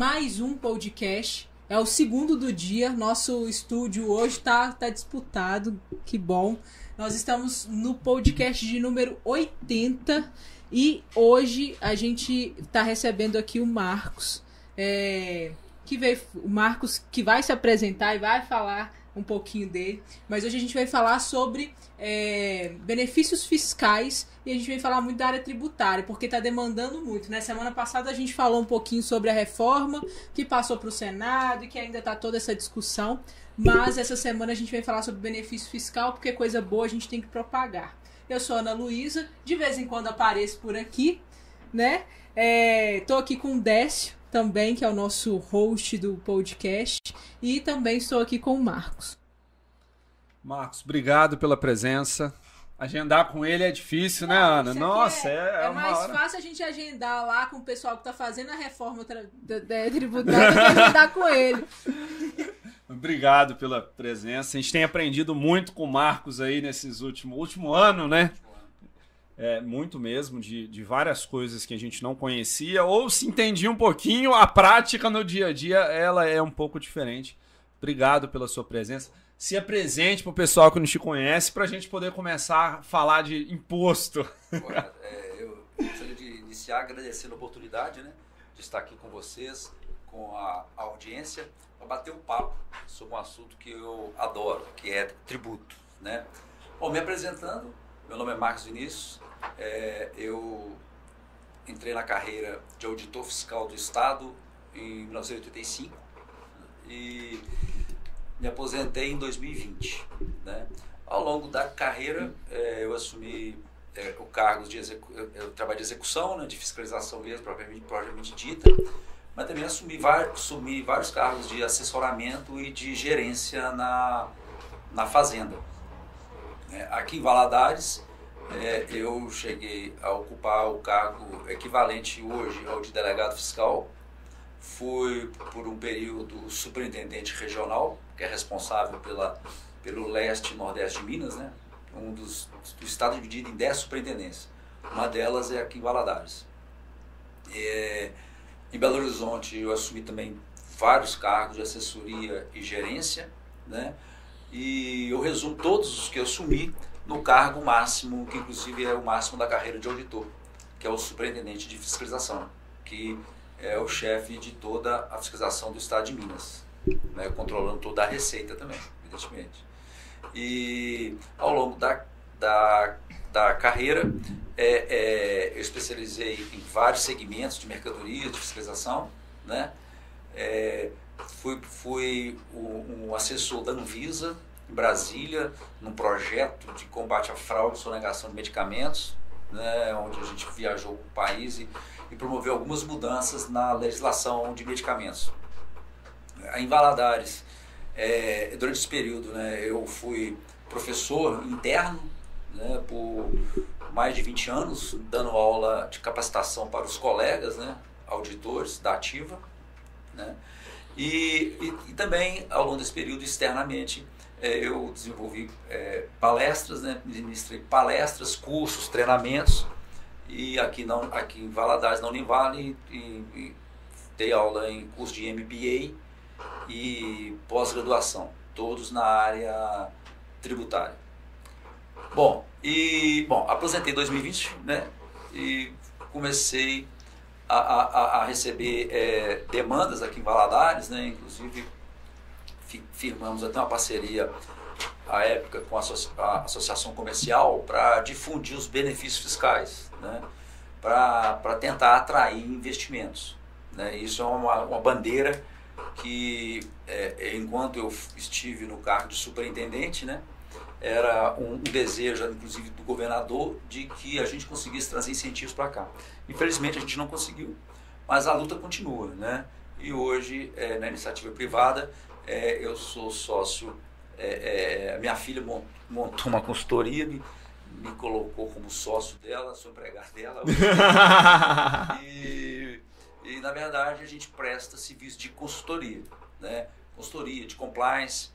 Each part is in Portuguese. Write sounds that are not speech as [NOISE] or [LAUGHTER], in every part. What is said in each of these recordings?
mais um podcast. É o segundo do dia. Nosso estúdio hoje tá, tá disputado. Que bom. Nós estamos no podcast de número 80 e hoje a gente está recebendo aqui o Marcos. É, que veio, o Marcos que vai se apresentar e vai falar um pouquinho dele. Mas hoje a gente vai falar sobre é, benefícios fiscais e a gente vai falar muito da área tributária, porque está demandando muito. Né? Semana passada a gente falou um pouquinho sobre a reforma que passou para o Senado e que ainda está toda essa discussão. Mas essa semana a gente vai falar sobre benefício fiscal, porque coisa boa a gente tem que propagar. Eu sou Ana Luísa, de vez em quando apareço por aqui, né? É, tô aqui com o Décio também, que é o nosso host do podcast, e também estou aqui com o Marcos. Marcos, obrigado pela presença. Agendar com ele é difícil, né, Ana? Nossa, é, é, é mais hora... fácil a gente agendar lá com o pessoal que está fazendo a reforma tributária do que agendar com ele. [LAUGHS] Obrigado pela presença. A gente tem aprendido muito com o Marcos aí nesses últimos último ano, né? É, muito mesmo, de, de várias coisas que a gente não conhecia, ou se entendia um pouquinho, a prática no dia a dia ela é um pouco diferente. Obrigado pela sua presença se apresente para o pessoal que não te conhece para a gente poder começar a falar de imposto. Olha, é, eu gostaria de iniciar agradecendo a oportunidade né, de estar aqui com vocês, com a, audiência, para bater um papo sobre um assunto que eu adoro, que é tributo. Né? Bom, me apresentando, meu nome é Marcos Vinícius, é, eu entrei na carreira de auditor fiscal do Estado em 1985 e me aposentei em 2020. Né? Ao longo da carreira, é, eu assumi é, o cargo de trabalho de execução, né, de fiscalização mesmo, propriamente, propriamente dita, mas também assumi, assumi vários cargos de assessoramento e de gerência na, na fazenda. É, aqui em Valadares, é, eu cheguei a ocupar o cargo equivalente hoje ao de delegado fiscal. Fui, por um período, superintendente regional que é responsável pela, pelo leste e nordeste de Minas, né? um dos do estado dividido em 10 superintendências. Uma delas é aqui em Valadares. É, em Belo Horizonte eu assumi também vários cargos de assessoria e gerência, né? E eu resumo todos os que eu assumi no cargo máximo, que inclusive é o máximo da carreira de auditor, que é o superintendente de fiscalização, que é o chefe de toda a fiscalização do estado de Minas né, controlando toda a receita também, evidentemente. E ao longo da, da, da carreira, é, é, eu especializei em vários segmentos de mercadoria, de fiscalização, né? É, fui fui um, um assessor da Anvisa em Brasília, num projeto de combate à fraude e sonegação de medicamentos, né, onde a gente viajou o país e, e promoveu algumas mudanças na legislação de medicamentos em Valadares, é, durante esse período, né, eu fui professor interno né, por mais de 20 anos, dando aula de capacitação para os colegas, né, auditores da ativa. Né, e, e, e também, ao longo desse período, externamente, é, eu desenvolvi é, palestras, né, ministrei palestras, cursos, treinamentos, e aqui, não, aqui em Valadares, na Univale, e, e dei aula em curso de MBA, e pós-graduação, todos na área tributária. Bom, e bom, aposentei em 2020, né? E comecei a, a, a receber é, demandas aqui em Valadares, né? Inclusive firmamos até uma parceria à época com a, Associação Comercial para difundir os benefícios fiscais, né? Para tentar atrair investimentos. Né? Isso é uma, uma bandeira que é, enquanto eu estive no cargo de superintendente, né, era um, um, desejo, inclusive, do governador de que a gente conseguisse trazer incentivos para cá. Infelizmente, a gente não conseguiu, mas a luta continua, né? E hoje, é, na iniciativa privada, é, eu sou sócio, é, é, minha filha montou uma consultoria, me, me colocou como sócio dela, sou empregado dela. [LAUGHS] e e, na verdade, a gente presta serviço de consultoria, né? Consultoria de compliance,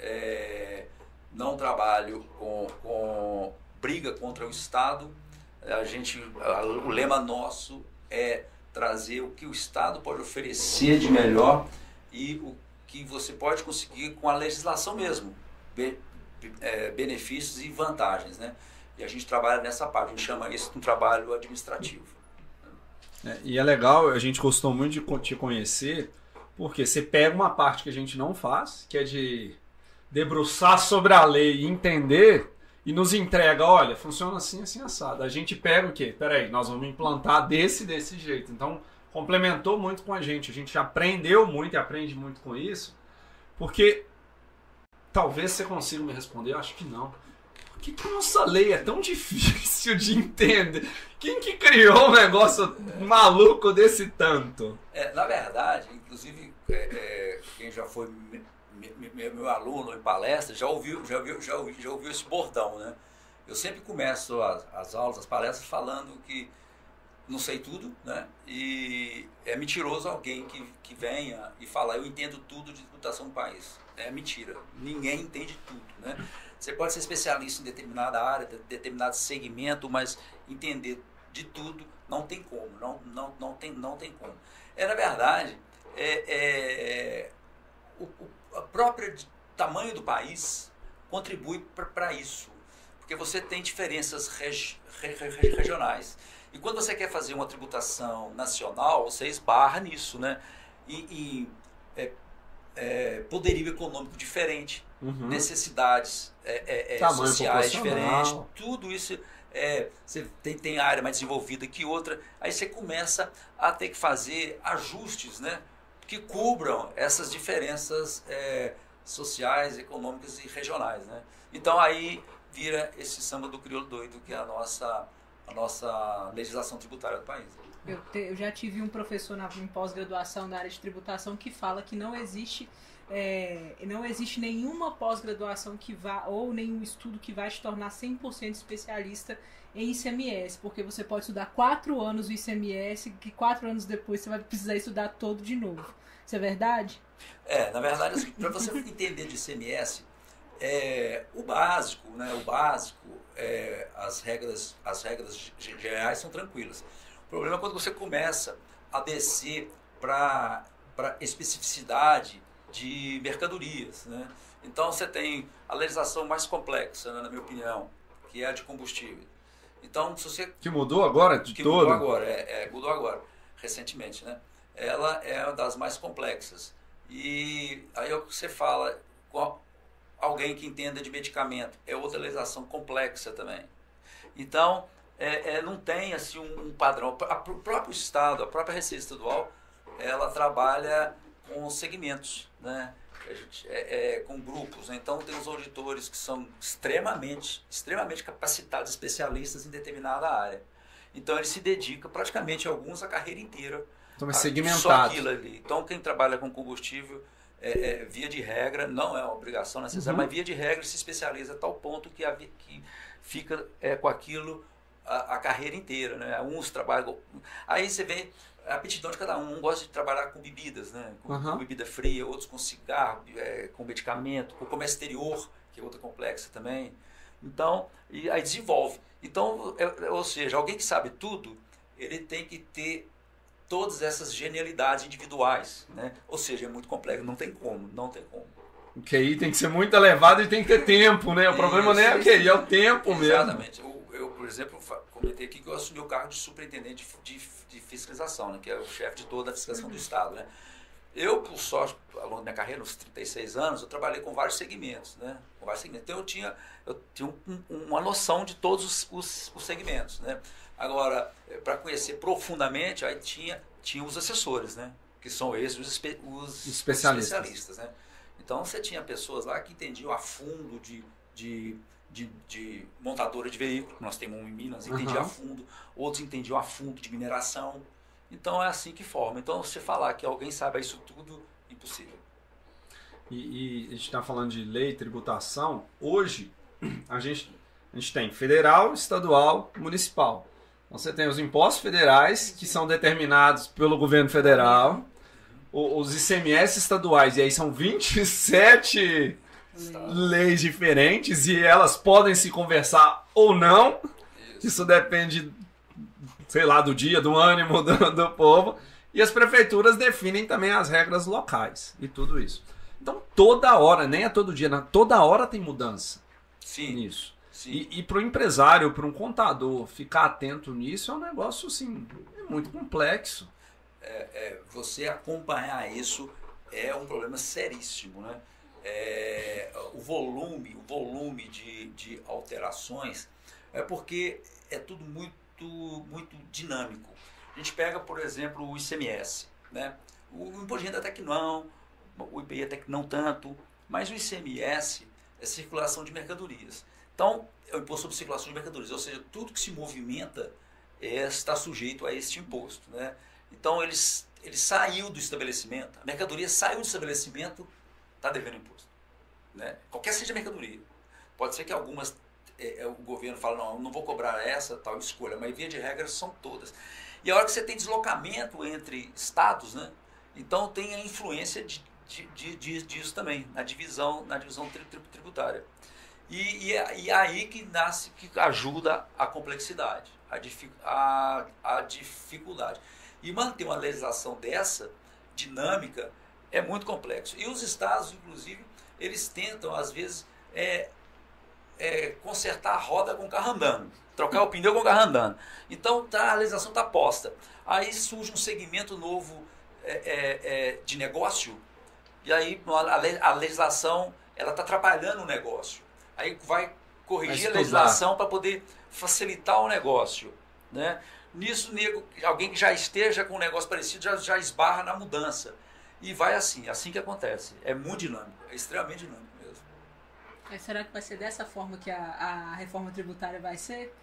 é, não trabalho com, com briga contra o Estado. A gente, o lema nosso é trazer o que o Estado pode oferecer de melhor e o que você pode conseguir com a legislação mesmo, be, é, benefícios e vantagens, né? E a gente trabalha nessa parte, a gente chama isso de um trabalho administrativo. É, e é legal, a gente gostou muito de te conhecer, porque você pega uma parte que a gente não faz, que é de debruçar sobre a lei e entender, e nos entrega, olha, funciona assim, assim, assado. A gente pega o quê? Peraí, nós vamos implantar desse, desse jeito. Então, complementou muito com a gente. A gente aprendeu muito e aprende muito com isso, porque talvez você consiga me responder, eu acho que não. Por que, que nossa lei é tão [LAUGHS] difícil de entender? Quem que criou um negócio maluco desse tanto? É, na verdade, inclusive, é, é, quem já foi meu, meu, aluno em palestra já ouviu, já, ouviu, já, ouviu, já ouviu esse bordão, né? Eu sempre começo as, as aulas, as palestras, falando que não sei tudo, né? E é mentiroso alguém que, que venha e falar, eu entendo tudo de tributação do país. É mentira. Ninguém entende tudo, né? Você pode ser especialista em determinada área, determinado segmento, mas entender de tudo não tem como, não, não, não, tem, não tem como. É, na verdade, é, é o, o a própria tamanho do país contribui para isso, porque você tem diferenças regi regionais. E quando você quer fazer uma tributação nacional, você esbarra nisso, né? E, e é, é, poderio econômico diferente, uhum. necessidades é, é, é sociais diferentes, tudo isso é, você tem, tem área mais desenvolvida que outra, aí você começa a ter que fazer ajustes, né? que cubram essas diferenças sociais, econômicas e regionais. Né? Então aí vira esse samba do crioulo doido, que é a nossa, a nossa legislação tributária do país. Eu, te, eu já tive um professor na, em pós-graduação na área de tributação que fala que não existe é, não existe nenhuma pós-graduação que vá ou nenhum estudo que vai te tornar 100% especialista em ICMS, porque você pode estudar quatro anos o ICMS, que quatro anos depois você vai precisar estudar todo de novo. Isso é verdade? É, na verdade, assim, para você [LAUGHS] entender de ICMS, é, o básico, né, o básico, é, as regras, as regras gerais são tranquilas. O problema é quando você começa a descer para especificidade de mercadorias, né? Então você tem a legislação mais complexa, né, na minha opinião, que é a de combustível. Então, se você que mudou agora de que todo, mudou agora, é, é, mudou agora, recentemente, né? Ela é uma das mais complexas. E aí é você fala alguém que entenda de medicamento, é outra legislação complexa também. Então, é, é, não tem assim um, um padrão. O próprio Estado, a própria Receita Estadual, ela trabalha com segmentos, né? Gente, é, é, com grupos. Né? Então, tem os auditores que são extremamente, extremamente capacitados, especialistas em determinada área. Então, ele se dedica praticamente alguns a carreira inteira. Então, é segmentado. Só aquilo ali. Então, quem trabalha com combustível, é, é, via de regra, não é uma obrigação necessária, uhum. mas via de regra se especializa a tal ponto que, a, que fica é, com aquilo a, a, carreira inteira. Né? Uns trabalham. Aí você vê a aptidão de cada um. Um gosta de trabalhar com bebidas, né? Com, uhum. com bebida fria, outros com cigarro, é, com medicamento, com comércio exterior, que é outra complexa também. Então, e aí desenvolve. Então, é, é, ou seja, alguém que sabe tudo, ele tem que ter todas essas genialidades individuais, né? Ou seja, é muito complexo, não tem como, não tem como. O QI tem que ser muito elevado e tem que ter tempo, né? O problema não é o QI, é o tempo Exatamente. mesmo. Exatamente. Eu, eu, por exemplo, comentei aqui que eu assumi o cargo de superintendente de, de de fiscalização, né, que é o chefe de toda a fiscalização do Estado. Né. Eu, por sorte, ao longo da minha carreira, nos 36 anos, eu trabalhei com vários segmentos. Né, com vários segmentos. Então eu tinha, eu tinha um, uma noção de todos os, os, os segmentos. Né. Agora, eh, para conhecer profundamente, aí tinha, tinha os assessores, né, que são esses os, espe, os especialistas. especialistas né. Então você tinha pessoas lá que entendiam a fundo de, de de, de, montadora de veículo, nós temos um em Minas, entendia uhum. a fundo, outros entendiam a fundo de mineração. Então é assim que forma. Então você falar que alguém saiba isso tudo, impossível. E, e a gente está falando de lei, tributação. Hoje a gente, a gente tem federal, estadual, municipal. Então, você tem os impostos federais que são determinados pelo governo federal, os ICMS estaduais, e aí são 27 leis diferentes e elas podem se conversar ou não. Isso, Isso depende sei lá, do dia, do ânimo [LAUGHS] do, do povo. E as prefeituras definem também as regras locais e tudo isso. Então, toda hora, nem é todo dia, né? toda hora tem mudança Sim, nisso. sim. E, e para o empresário, para um contador, ficar atento nisso é um negócio assim, é muito complexo. É, você acompanhar isso é um problema seríssimo, né? É, o volume, o volume de, de alterações é porque é tudo muito, muito dinâmico. A gente pega, por exemplo, o ICMS, né? O imposto de renda até que não, o IPI até que não tanto, mas o ICMS é circulação de mercadorias. Então, é o imposto sobre circulação de mercadorias, ou seja, tudo que se movimenta é, está sujeito a este imposto, né? Então, eles, ele saiu do estabelecimento, a mercadoria saiu do estabelecimento, está devendo imposto. Né? Qualquer seja a mercadoria. Pode ser que algumas é, é, o governo fala, não, não vou cobrar essa tal escolha, mas via de regra são todas. E a hora que você tem deslocamento entre estados, né? Então tem a influência de, de, de, de disso também, na divisão, na divisão tri- tri- tributária. E, e, é- e é aí que nasce, que ajuda a complexidade, a, difi- a, a dificuldade. E manter uma legislação dessa, dinâmica, é muito complexo. E os estados, inclusive, eles tentam, às vezes, é, é, consertar a roda com o carro andando, trocar o pneu com o carro andando. Então tá, a legislação está posta. Aí surge um segmento novo é, é, é, de negócio, e aí a, le- a legislação ela está atrapalhando o negócio. Aí vai corrigir a estudar. legislação para poder facilitar o negócio. Né? Nisso, nego, alguém que já esteja com um negócio parecido já, já esbarra na mudança. E vai assim, assim que acontece. É muito dinâmico, é extremamente dinâmico será que vai ser dessa forma que a, a reforma tributária vai ser?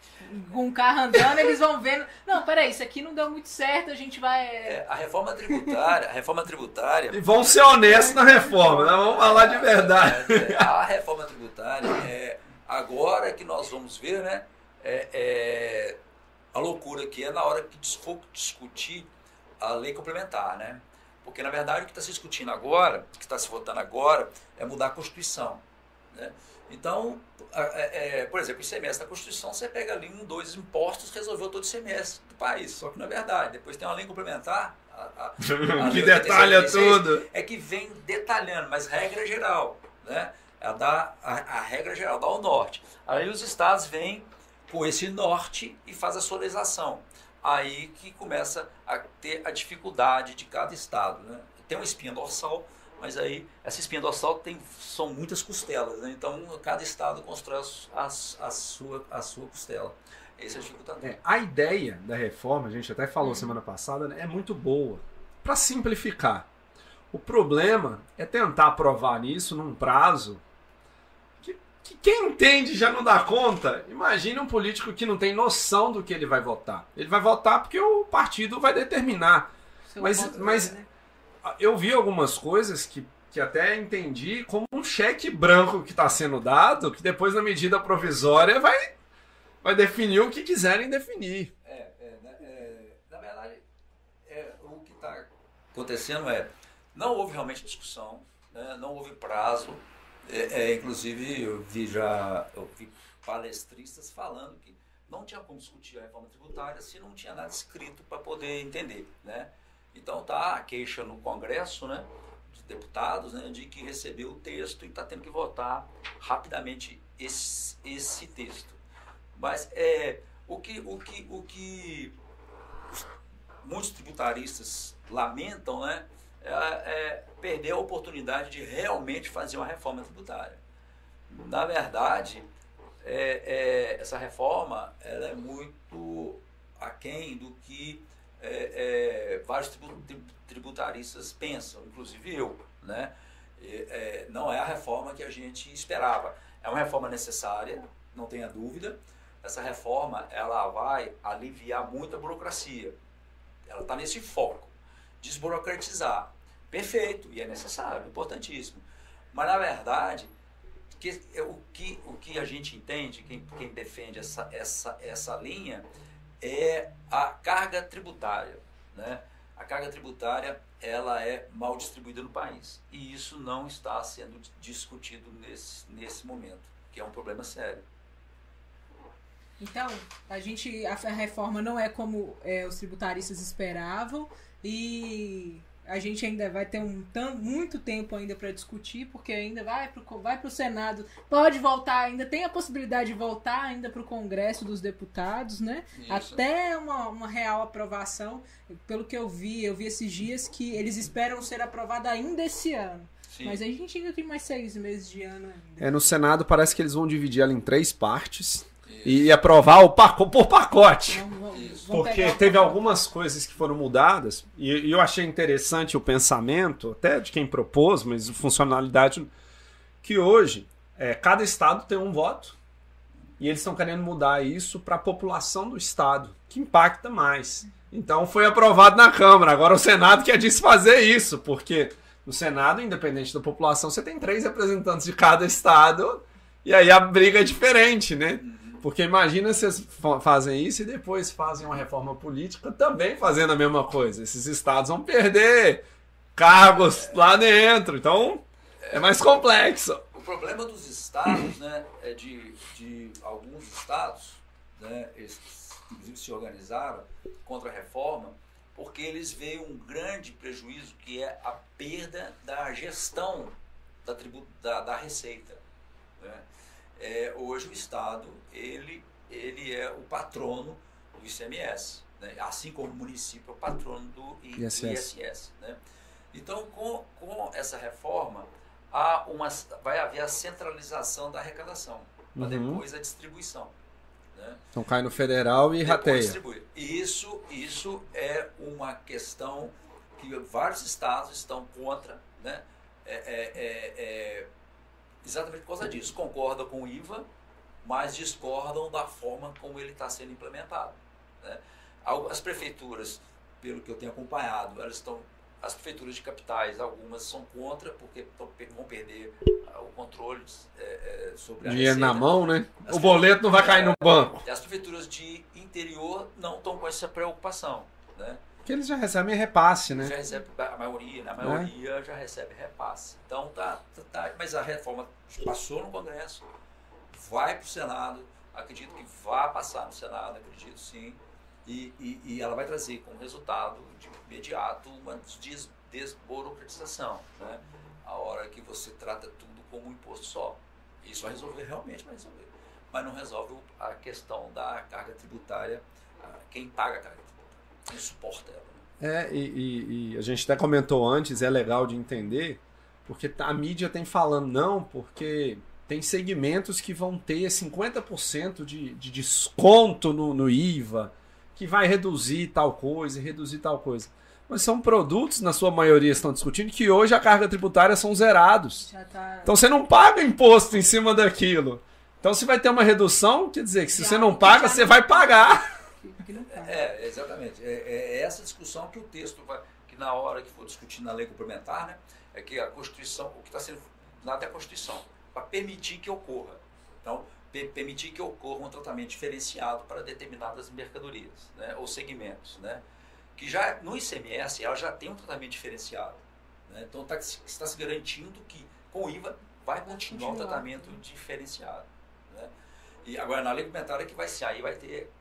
Com o carro andando, eles vão vendo. Não, peraí, isso aqui não deu muito certo, a gente vai. É, a reforma tributária, a reforma tributária. E vão ser honestos na reforma, né? Vamos falar de verdade. É, é, a reforma tributária é agora que nós vamos ver, né? É, é, a loucura que é na hora que for discutir a lei complementar, né? Porque na verdade o que está se discutindo agora, o que está se votando agora, é mudar a Constituição. Né? Então, é, é, por exemplo, o ICMS da Constituição, você pega ali um, dois impostos, resolveu todo o ICMS do país. Só que não é verdade. Depois tem uma lei complementar. a- a- [LAUGHS] a que detalha 86, tudo. é que vem detalhando, mas regra geral, né? A, dá, a, a regra geral dá o norte. Aí os estados vêm com esse norte e faz a sua legislação. Aí que começa a ter a dificuldade de cada estado, né? Tem uma espinha dorsal, mas aí essa espinha dorsal tem, são muitas costelas, né? Então cada estado constrói a, a, a sua, a sua costela. Esse é o dificultador. É, a ideia da reforma, a gente até falou semana passada, né, é muito boa. Para simplificar. O problema é tentar aprovar nisso num prazo que, que quem entende já não dá conta. Imagine um político que não tem noção do que ele vai votar. Ele vai votar porque o partido vai determinar. seu mas- mas- né? Eu vi algumas coisas que, que até entendi como um cheque branco que está sendo dado, que depois na medida provisória vai, vai definir o que quiserem definir. É, é, né, é, na verdade, é, o que está acontecendo é, não houve realmente discussão, né, não houve prazo. É, é, inclusive, eu vi já eu vi palestristas falando que não tinha como discutir a reforma tributária se não tinha nada escrito para poder entender. Né? Então tá a queixa no Congresso, né, de deputados, né, de que recebeu o texto e está tendo que votar rapidamente esse, esse texto. Mas é, o que, o que, o que muitos tributaristas lamentam, né, é, é perder a oportunidade de realmente fazer uma reforma tributária. Na verdade, é, é, essa reforma ela é muito aquém do que é, é, vários tribu- tri- tributaristas pensam, inclusive eu. Né? É, não é a reforma que a gente esperava. É uma reforma necessária, não tenha dúvida. Essa reforma ela vai aliviar muita burocracia. Ela está nesse foco, desburocratizar. Perfeito, e é necessário, importantíssimo. Mas, na verdade, que, o, que, o que a gente entende, quem, quem defende essa, essa, essa linha, é a carga tributária. Né? A carga tributária ela é mal distribuída no país. E isso não está sendo discutido nesse, nesse momento, que é um problema sério. Então, a gente a reforma não é como é, os tributaristas esperavam e a gente ainda vai ter um tão, muito tempo ainda para discutir, porque ainda vai para vai o Senado, pode voltar, ainda tem a possibilidade de voltar ainda para o Congresso dos Deputados, né? Isso. Até uma, uma real aprovação. Pelo que eu vi, eu vi esses dias que eles esperam ser aprovada ainda esse ano. Sim. Mas a gente ainda tem mais seis meses de ano ainda. É, no Senado parece que eles vão dividir ela em três partes e aprovar o pacote por pacote. Vamos, vamos, porque teve algumas coisas que foram mudadas e, e, eu achei interessante o pensamento, até de quem propôs, mas a funcionalidade que hoje é, cada estado tem um voto e eles estão querendo mudar isso para a população do estado, que impacta mais. Então foi aprovado na Câmara. Agora o Senado quer desfazer isso, porque no Senado, independente da população, você tem três representantes de cada estado e aí a briga é diferente, né? Porque imagina se vocês fazem isso e depois fazem uma reforma política também fazendo a mesma coisa. Esses estados vão perder cargos lá dentro. Então, é mais complexo. O problema dos estados, né, é de, de alguns estados, né, eles inclusive se organizaram contra a reforma, porque eles veem um grande prejuízo que é a perda da gestão da, tribu, da, da receita. Né? É, hoje o Estado ele, ele é o patrono do ICMS, né? assim como o município é o patrono do ISS. ISS né? Então, com, com essa reforma, há uma, vai haver a centralização da arrecadação, para uhum. depois a distribuição. Né? Então cai no federal e rateia. Distribui. Isso, isso é uma questão que vários estados estão contra, né? É, é, é, é exatamente por causa disso. Concordam com o IVA, mas discordam da forma como ele está sendo implementado. Né? As prefeituras, pelo que eu tenho acompanhado, elas estão as prefeituras de capitais, algumas são contra, porque vão perder ah, o controle é, é, sobre a Dinheiro na mão, né? As o boleto não vai cair no banco. As prefeituras de interior não estão com essa preocupação, né? Que eles já recebem repasse, né? Já recebe, a maioria, na maioria é. já recebe repasse. Então tá, tá, tá, mas a reforma passou no Congresso, vai para o Senado, acredito que vai passar no Senado, acredito sim, e, e, e ela vai trazer como resultado de imediato uma des, desburocratização, né? A hora que você trata tudo como um imposto só. Isso vai resolver, realmente vai resolver. Mas não resolve a questão da carga tributária, quem paga a carga tributária que suporta ela. É, e, e, e, a gente até comentou antes, é legal de entender, porque a mídia tem falando não, porque tem segmentos que vão ter 50% de, de desconto no, no IVA, que vai reduzir tal coisa, reduzir tal coisa. Mas são produtos, na sua maioria, estão discutindo que hoje a carga tributária são zerados. Tá... Então você não paga imposto em cima daquilo. Então se vai ter uma redução, quer dizer que se já, você não paga, você vai pagar que não tá. É, exatamente. É, é, é, essa discussão que o texto vai, que na hora que for discutir na lei complementar, né, é que a Constituição, o que está sendo nada é a Constituição, para permitir que ocorra. Então, permitir que ocorra um tratamento diferenciado para determinadas mercadorias, né, ou segmentos, né, que já no ICMS ela já tem um tratamento diferenciado. Né, então, tá, está se garantindo que com o IVA vai continuar o tratamento diferenciado. Né. E agora na lei complementar é que vai ser aí vai ter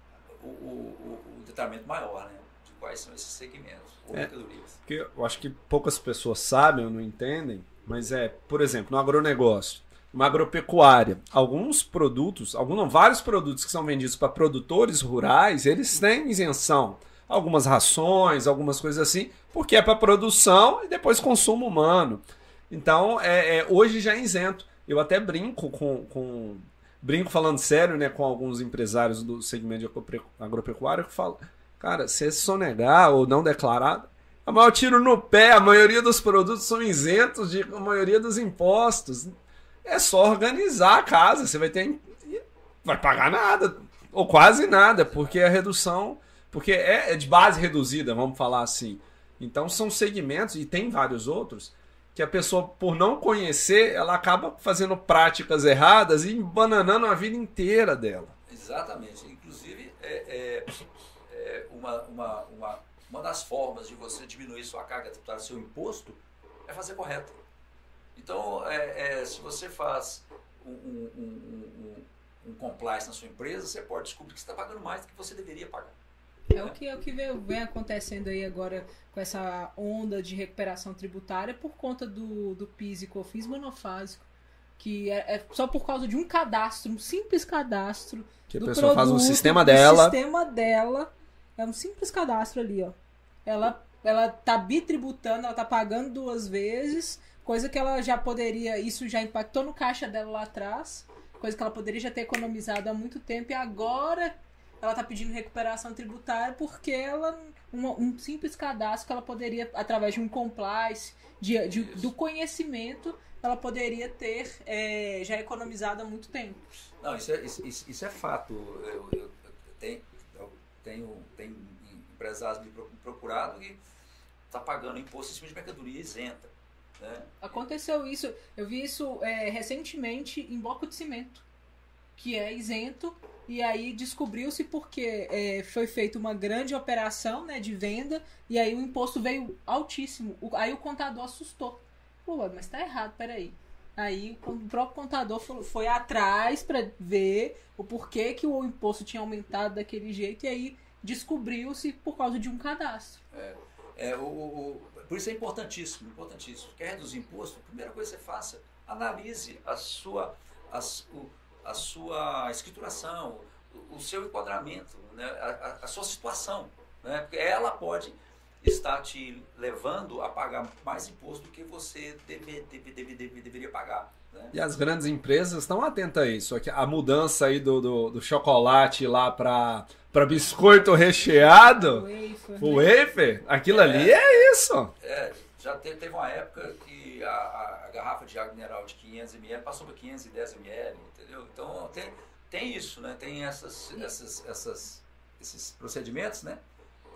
o, o, o detalhamento maior, né? De quais são esses segmentos ou é, mercadorias. Que eu acho que poucas pessoas sabem ou não entendem, mas é, por exemplo, no agronegócio, uma agropecuária, alguns produtos, alguns não, vários produtos que são vendidos para produtores rurais, eles têm isenção. Algumas rações, algumas coisas assim, porque é para produção e depois consumo humano. Então, é, é, hoje já é isento. Eu até brinco com, com brinco falando sério, né, com alguns empresários do segmento de agropecuário que falam, cara, se sonegar ou não declarar, a maior tiro no pé, a maioria dos produtos são isentos de a maioria dos impostos. É só organizar a casa, você vai ter vai pagar nada ou quase nada, porque a redução, porque é, é de base reduzida, vamos falar assim. Então são segmentos e tem vários outros que a pessoa, por não conhecer, ela acaba fazendo práticas erradas e bananando a vida inteira dela. Exatamente. Inclusive, é, é, é uma, uma, uma, uma das formas de você diminuir sua carga tributária, seu imposto, é fazer correto. Então, é, é, se você faz um, um, um, um compliance na sua empresa, você pode descobrir que você está pagando mais do que você deveria pagar. É o que, é o que vem, vem acontecendo aí agora com essa onda de recuperação tributária por conta do, do PIS e COFINS monofásico. Que é, é só por causa de um cadastro, um simples cadastro. Que a do pessoa faz um produto, sistema dela. sistema dela. É um simples cadastro ali, ó. Ela, ela tá bitributando, ela tá pagando duas vezes, coisa que ela já poderia. Isso já impactou no caixa dela lá atrás. Coisa que ela poderia já ter economizado há muito tempo e agora ela tá pedindo recuperação tributária porque ela uma- um simples cadastro que ela poderia através de um compliance de, de- do conhecimento ela poderia ter é, já economizado há muito tempo Não, isso é, isso, isso- é fato. Eu, eu- eu tenho, eu tenho, tenho empresários me pro- procurado e está pagando imposto em cima de mercadoria isenta. Né? aconteceu isso eu vi isso é, recentemente em bloco de cimento que é isento e aí descobriu-se porque é, foi feita uma grande operação né, de venda e aí o imposto veio altíssimo. O- aí o contador assustou. Pô, mas tá errado, peraí. Aí o próprio contador foi, foi atrás para ver o porquê que o imposto tinha aumentado daquele jeito e aí descobriu-se por causa de um cadastro. É, o, o- o- por isso é importantíssimo, importantíssimo. Quer reduzir imposto? A primeira coisa que você faça, analise a sua, a, su- o- a sua escrituração, o, o seu enquadramento, né? a, a- a sua situação. Né? Porque ela pode estar te levando a pagar mais imposto do que você deve, deve, deve, deve- deveria pagar. Né? E as grandes empresas estão atentas a isso. A mudança aí do, do, do chocolate lá para para biscoito recheado, Wafer, o né? wafer, aquilo ali é isso. É, já te- teve uma época que a, a- a garrafa de água mineral de 500 ml passou para 510 ml, entendeu? Então tem, tem isso, né? Tem essas, essas, essas, esses procedimentos, né?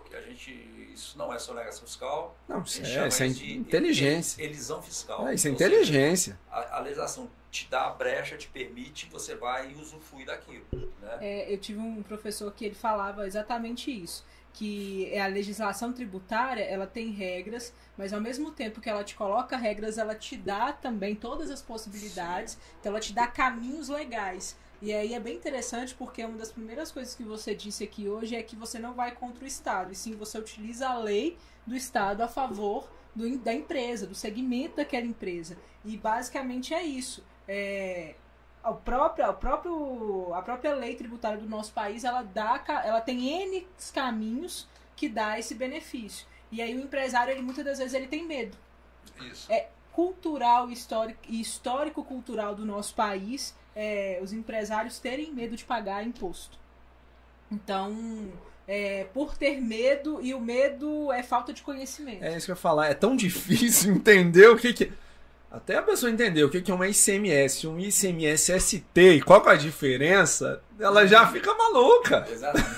Que a gente, isso não é sonegação fiscal. Não, isso é, isso é de inteligência. Elisão fiscal. É, isso é Ou seja, inteligência. a, a legislação te dá a brecha, te permite, você vai e usufrui daquilo, né? É, eu tive um professor que ele falava exatamente isso, que é a legislação tributária, ela tem regras, mas ao mesmo tempo que ela te coloca regras, ela te dá também todas as possibilidades, então ela te dá caminhos legais. E aí é bem interessante porque uma das primeiras coisas que você disse aqui hoje é que você não vai contra o Estado, e sim você utiliza a lei do Estado a favor do- da empresa, do segmento daquela empresa. E basicamente é isso. É, a própria, a, próprio, a própria lei tributária do nosso país, ela, dá, ela tem N caminhos que dá esse benefício. E aí o empresário, ele muitas das vezes, ele tem medo. Isso. É cultural e histórico, e histórico-cultural do nosso país, é, os empresários terem medo de pagar imposto. Então, é, por ter medo, e o medo é falta de conhecimento. É isso que eu ia falar. É tão [LAUGHS] difícil entender o que que. Até a pessoa entender o que que é uma ICMS, um ICMS ST e qual que é a diferença, ela já fica maluca. [LAUGHS] Exatamente.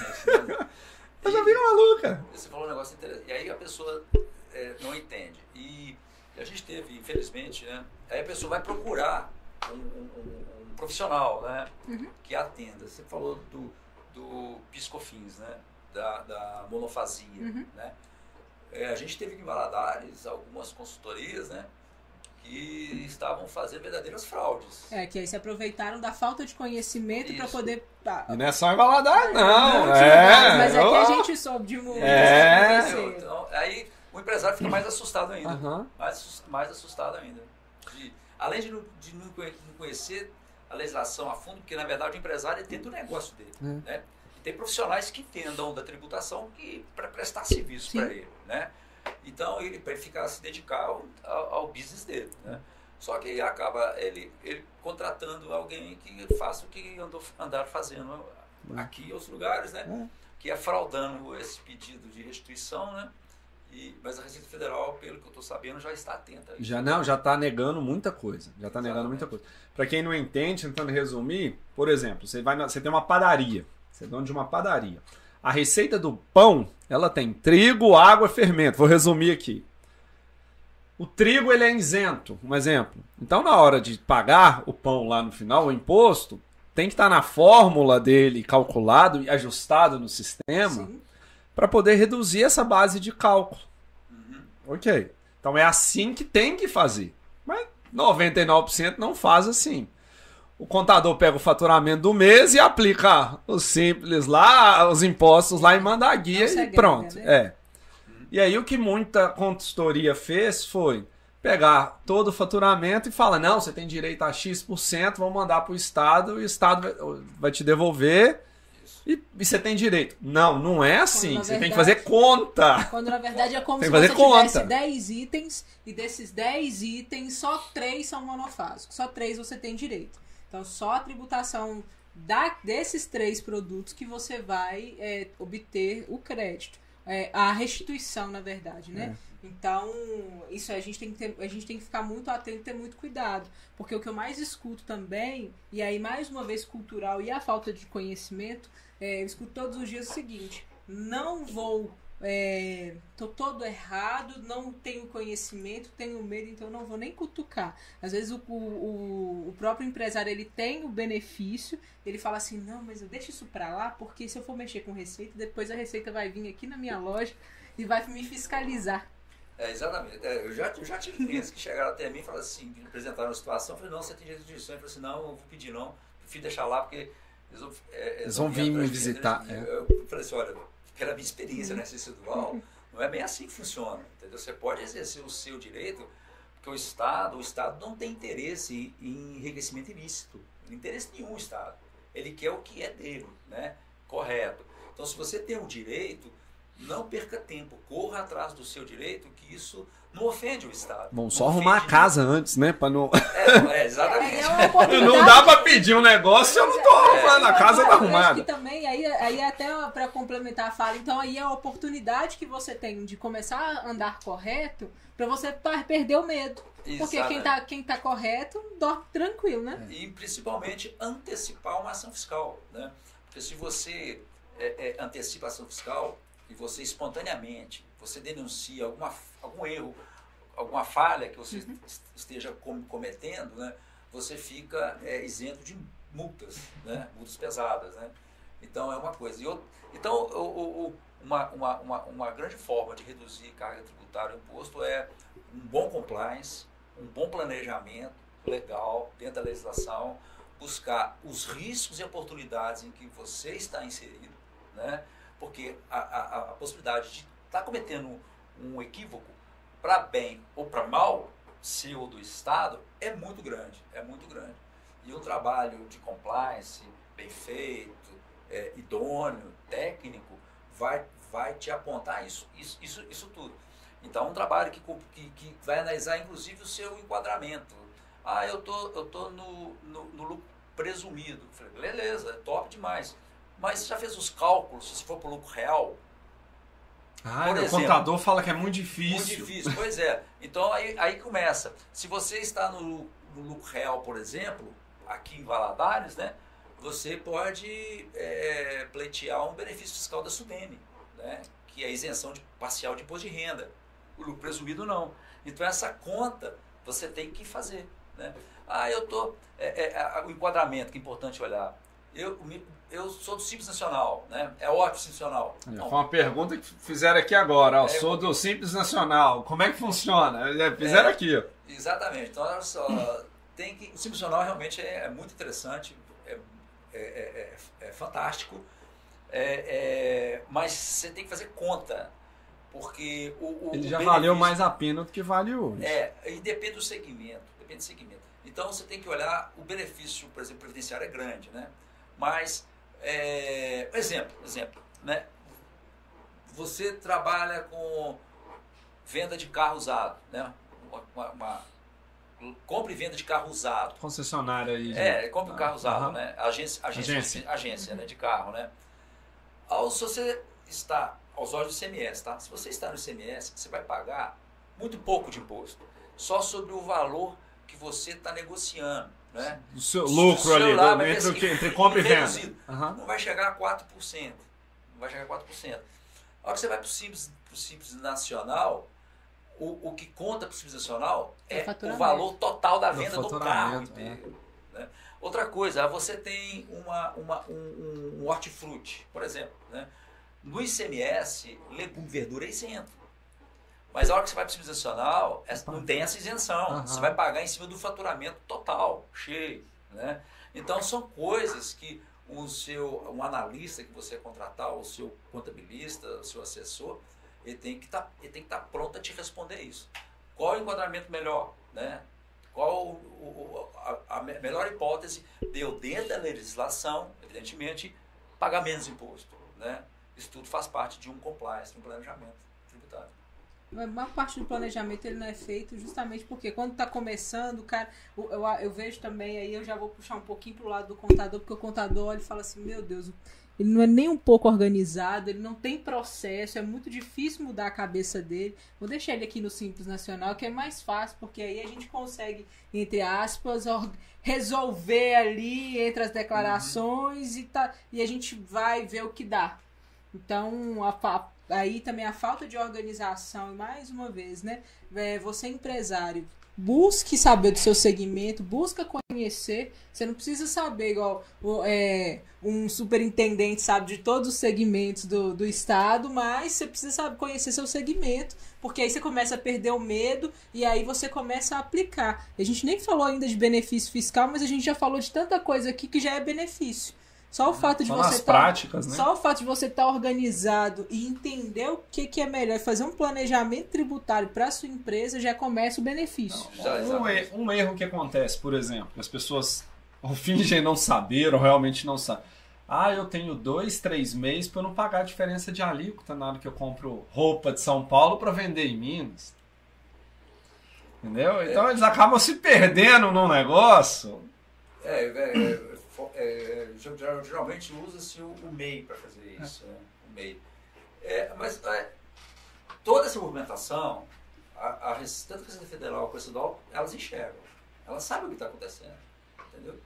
Ela já fica maluca. Você falou um negócio interessante. E aí a pessoa é, não entende. E a gente teve, infelizmente, né? Aí a pessoa vai procurar um, um- um- um profissional, né? Uhum. Que atenda. Você falou do, do piscofins, né? Da, da monofasia, Uhum. né? É, a gente teve em Valadares algumas consultorias, né? Que estavam fazendo verdadeiras fraudes. É, que aí se aproveitaram da falta de conhecimento para poder. tá, E não é só em Valadares, não. Não, É. mas é que a gente soube de um. É. Então, aí o empresário fica mais assustado ainda. Aham. mais, mais assustado ainda. De- além de, não, de não conhe- não conhecer a legislação a fundo, porque na verdade o empresário é dentro do negócio dele. Hum. Né? E tem profissionais que entendam da tributação para prestar serviço para ele. Né? Então ele para ficar se dedicar ao, ao, ao business dele. Né? Só que acaba ele, ele contratando alguém que faça o que andou, andaram fazendo aqui em outros lugares, né? É. que é fraudando esse pedido de restituição, né? E, mas a Receita Federal, pelo que eu estou sabendo, já está atenta. Já não, já tá negando muita coisa. Já tá negando muita coisa. Pra quem não entende, tentando resumir, por exemplo, você vai na- você tem uma padaria. Você é dono de uma padaria. A receita do pão, ela tem trigo, água, fermento. Vou resumir aqui. O trigo ele é isento, um exemplo. Então na hora de pagar o pão lá no final, o imposto, tem que estar na fórmula dele calculado e ajustado no sistema para poder reduzir essa base de cálculo. Uhum. Ok. Então é assim que tem que fazer. Mas 99% não faz assim. O contador pega o faturamento do mês e aplica os simples lá, os impostos lá e manda a guia e pronto. né? É. E aí o que muita consultoria fez foi pegar todo o faturamento e falar, não, você tem direito a X%, vamos mandar para o Estado e o Estado vai, te devolver e, e você tem direito. Não, não é assim. Você tem que fazer conta. Quando na verdade é como Tem se fazer você conta. tivesse 10 itens e desses 10 itens, só 3 são monofásicos. Só 3 você tem direito. Então, só a tributação da, desses três produtos que você vai é, obter o crédito. É, a restituição, na verdade, né? Então, isso a gente, tem que ter, a gente tem que ficar muito atento e ter muito cuidado. Porque o que eu mais escuto também, e aí mais uma vez cultural e a falta de conhecimento, é, eu escuto todos os dias o seguinte: não vou. É, tô todo errado, não tenho conhecimento, tenho medo, então não vou nem cutucar. Às vezes o, o, o próprio empresário ele tem o benefício, ele fala assim, não, mas eu deixo isso pra lá, porque se eu for mexer com receita, depois a receita vai vir aqui na minha loja e vai me fiscalizar. É, exatamente. É, eu, já, eu já tive clientes que chegaram até mim e falaram assim, me apresentaram a situação, eu falei, não, você tem direito de jurisdição. Eu falei assim, não, eu vou pedir não, prefiro deixar lá, porque eles vão, é, Eles vão vir me visitar, E é. Eu, eu falei assim, olha, pela minha experiência nessa residual, não é bem assim que funciona, entendeu? Você pode exercer o seu direito, porque o Estado, o Estado não tem interesse em enriquecimento ilícito, não tem interesse nenhum o Estado. Ele quer o que é dele, né? Correto. Então, se você tem um direito, não perca tempo, corra atrás do seu direito, que isso não ofende o Estado. Bom, Não só arrumar a casa antes, né? Pra não... É, é, [LAUGHS] exatamente. É oportunidade. Não dá pra pedir um negócio se eu não tô arrumando, a casa tá Eu acho que arrumada. também, aí, aí até para complementar a fala, então aí é a oportunidade que você tem de começar a andar correto para você perder o medo. Porque quem tá, quem tá correto dorme tranquilo, né? E principalmente antecipar uma ação fiscal. Né? Porque se você é, é, antecipa a ação fiscal e você espontaneamente, você denuncia alguma, algum erro, alguma falha que você est- esteja com- cometendo, né? você fica é, isento de multas, né? multas pesadas. Né? Então é uma coisa. E outro- então, o- o- uma, uma, uma, uma grande forma de reduzir carga tributária e imposto é um bom compliance, um bom planejamento legal dentro da legislação, buscar os riscos e oportunidades em que você está inserido, né? Porque a, a, a possibilidade de estar cometendo um equívoco para bem ou para mal, seu do Estado, é muito grande, é muito grande. E o trabalho de compliance bem feito, é, idôneo, técnico, vai, vai te apontar isso, isso, isso, isso tudo. Então, é um trabalho que, que, que vai analisar, inclusive, o seu enquadramento. Ah, eu tô, eu tô no, no, no lucro presumido. Falei, beleza, é top demais. Mas você já fez os cálculos, se for para o lucro real? Ah, Por o exemplo, contador fala que é muito difícil. Muito difícil, pois é. Então aí, aí começa. Se você está no, no lucro real, por exemplo, aqui em Valadares, né, você pode é, pleitear um benefício fiscal da SUDENE, né, que é a isenção de, parcial de imposto de renda. O lucro presumido não. Então essa conta você tem que fazer. Né? Ah, eu tô. é, é, o enquadramento, que é importante olhar. Eu, me- eu sou do Simples Nacional, né? É ótimo Simples Nacional. Foi Não, uma pergunta que fizeram aqui agora. Ó, É, sou do Simples Nacional. Como é que funciona? É, Fizeram É. aqui, ó. Exatamente. Então, olha só, [LAUGHS] tem que, o Simples Nacional realmente é, é muito interessante, é, é, é- é- é fantástico, é- é- mas você tem que fazer conta, porque o, o Ele o já benefício- valeu mais a pena do que vale hoje. É, e depende do segmento, depende do segmento. Então você tem que olhar, o benefício, por exemplo, previdenciário é grande, né? Mas, é, exemplo, exemplo, né? Você trabalha com venda de carro usado, né? Uma, uma- compra e venda de carro usado. Concessionária aí. É, compra um carro usado, né? Agência, agência, Agência. agência, né, de carro, né? Ao, se você está aos olhos do ICMS, tá? Se você está no ICMS, você vai pagar muito pouco de imposto, só sobre o valor que você está negociando, né? O seu O lucro ali, celular do- entre, assim, que- entre compra e venda. Aham. Não vai chegar a 4%. Não vai chegar a 4%. A hora que você vai para o Simples, pro Simples Nacional, o, o que conta para o Simples Nacional É o é o valor total da venda do carro inteiro. né? Outra coisa, você tem uma, uma, um, um, um hortifruti, por exemplo. Né? No ICMS, legume, verdura é isento. Mas a hora que você vai para o Simples Nacional, essa- não tem essa isenção. Aham. Você vai pagar em cima do faturamento total, cheio. Né? Então são coisas que um seu um analista que você contratar, o seu contabilista, o seu assessor, ele tem que tá, estar tá pronto a te responder isso. Qual é o enquadramento melhor? Né? Qual o, o, a, a, melhor hipótese de eu, dentro da legislação, evidentemente, pagar menos imposto? Né? Isso tudo faz parte de um compliance, de um planejamento. A maior parte do planejamento ele não é feito justamente porque quando está começando, cara. Eu, eu, eu, vejo também, aí eu já vou puxar um pouquinho pro lado do contador, porque o contador ele fala assim: meu Deus, ele não é nem um pouco organizado, ele não tem processo, é muito difícil mudar a cabeça dele. Vou deixar ele aqui no Simples Nacional, que é mais fácil, porque aí a gente consegue, entre aspas, resolver ali entre as declarações uhum. e, tá, e a gente vai ver o que dá. Então, a, a, aí também a falta de organização, e mais uma vez, né? É, você empresário, busque saber do seu segmento, busca conhecer. Você não precisa saber igual é, um superintendente sabe de todos os segmentos do, do estado, mas você precisa saber conhecer seu segmento, porque aí você começa a perder o medo e aí você começa a aplicar. A gente nem falou ainda de benefício fiscal, mas a gente já falou de tanta coisa aqui que já é benefício. Só o fato de só você tá, práticas, né? Só o fato de você estar tá organizado e entender o que, que é melhor, fazer um planejamento tributário para sua empresa já começa o benefício. Não, um, erro, um, erro que acontece, por exemplo, as pessoas [LAUGHS] ou fingem não saber ou realmente não sabem. Ah, eu tenho dois, três meses para não pagar a diferença de alíquota na hora que eu compro roupa de São Paulo para vender em Minas. Entendeu? Então é. eles acabam se perdendo no negócio. É, é, é, geralmente usa-se o, o, MEI para fazer é. isso, né? o MEI. É, mas é, toda essa movimentação, a, a, tanto a Receita Federal quanto a Estadual, elas enxergam, elas sabem o que está acontecendo, entendeu?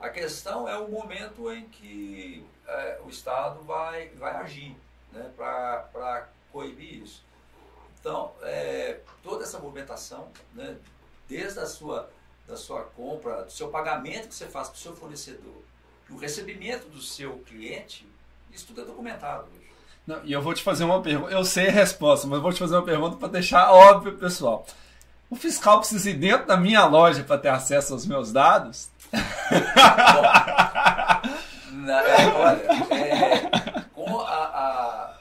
A questão é o momento em que é, o Estado vai, vai agir né, para coibir isso. Então, é, toda essa movimentação, né, desde a sua da sua compra, do seu pagamento que você faz para o seu fornecedor, o recebimento do seu cliente, isso tudo é documentado hoje. Não, e eu vou te fazer uma pergunta. Eu sei a resposta, mas vou te fazer uma pergunta para deixar óbvio, pessoal. O fiscal precisa ir dentro da minha loja para ter acesso aos meus dados? Bom, na, é, olha, é, com a, a,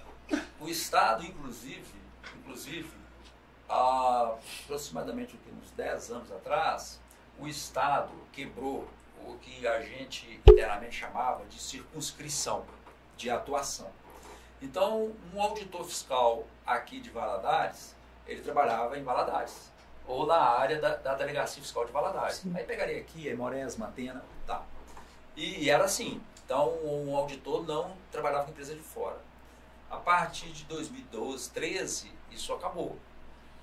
o Estado, inclusive, inclusive há aproximadamente uns 10 anos atrás, o Estado quebrou o que a gente internamente chamava de circunscrição de atuação. Então, um auditor fiscal aqui de Valadares, ele trabalhava em Valadares, ou na área da, da Delegacia Fiscal de Valadares. Sim. Aí pegaria aqui, Moresma, Matena, tá. E, e, era assim. Então, um auditor não trabalhava com empresa de fora. A partir de 2012, 13, isso acabou.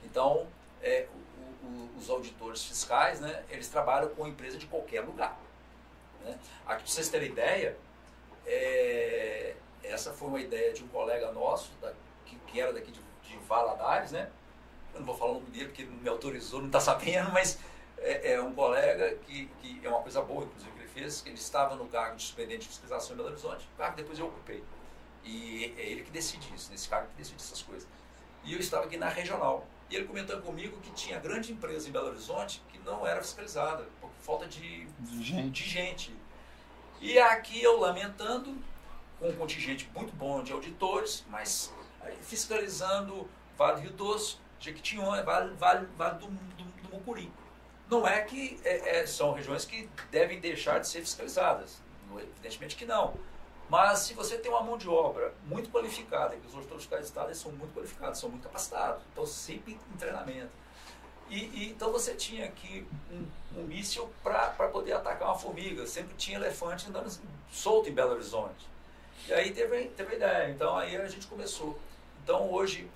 Então, é, os auditores fiscais, né, eles trabalham com empresa de qualquer lugar. Né? Aqui, para vocês terem ideia, é, essa foi uma ideia de um colega nosso, da, que, que, era daqui de, de, Valadares, né? Eu não vou falar o nome dele porque não me autorizou, não está sabendo, mas é, é, um colega que, que é uma coisa boa, inclusive, que ele fez, que ele estava no cargo de superintendente de fiscalização em Belo Horizonte, o cargo depois eu ocupei. E é ele que decide isso, nesse cargo que decide essas coisas. E eu estava aqui na regional. E ele comentou comigo que tinha grande empresa em Belo Horizonte que não era fiscalizada, por falta de, de, gente. de gente. E aqui eu lamentando, com um contingente muito bom de auditores, mas fiscalizando Vale Rio Doce, Jequitinhonha, Vale, vale, vale do, do, do Mucuri. Não é que é, é, são regiões que devem deixar de ser fiscalizadas, evidentemente que não. Mas se você tem uma mão de obra muito qualificada, que os fiscais de são muito qualificados, são muito capacitados, então sempre em treinamento. E, e então você tinha aqui um, um míssil para poder atacar uma formiga, sempre tinha elefante andando solto em Belo Horizonte. E aí teve, teve ideia, então aí a gente começou. Então hoje,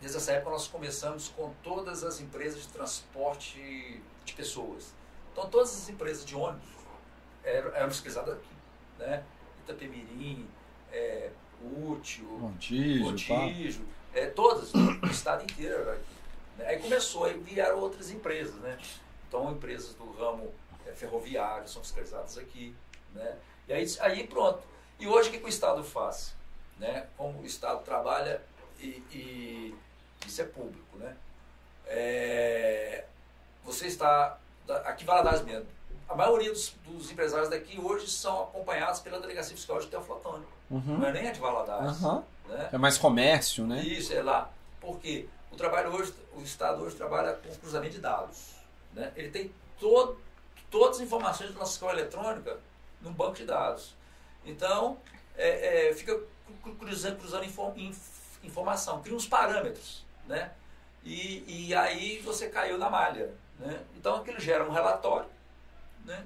desde essa época, nós começamos com todas as empresas de transporte de pessoas. Então todas as empresas de ônibus eram, eram aqui. Né? Itapemirim, é, Útil, Montijo, Montijo é, todas, o estado inteiro aqui. Né? Aí começou, aí vieram outras empresas, né? Então, empresas do ramo é, ferroviário são fiscalizadas aqui, né? E aí, aí pronto. E hoje o que, que o Estado faz? Né? Como o Estado trabalha e, e isso é público, né? É, você está, aqui Valadares mesmo, a maioria dos, dos empresários daqui hoje são acompanhados pela delegacia fiscal de Teoflotone. Uhum. Não é nem a de Valadares. Aham. Né? É mais comércio, né? Isso, é lá. Porque o trabalho hoje, o Estado hoje trabalha com cruzamento de dados. Né? Ele tem todo, todas as informações da nossa escola eletrônica num banco de dados. Então, é, é, fica cru- cruzando, cruzando info- inf- informação, cria uns parâmetros. Né? E, e aí você caiu na malha. Né? Então, aquilo gera um relatório né?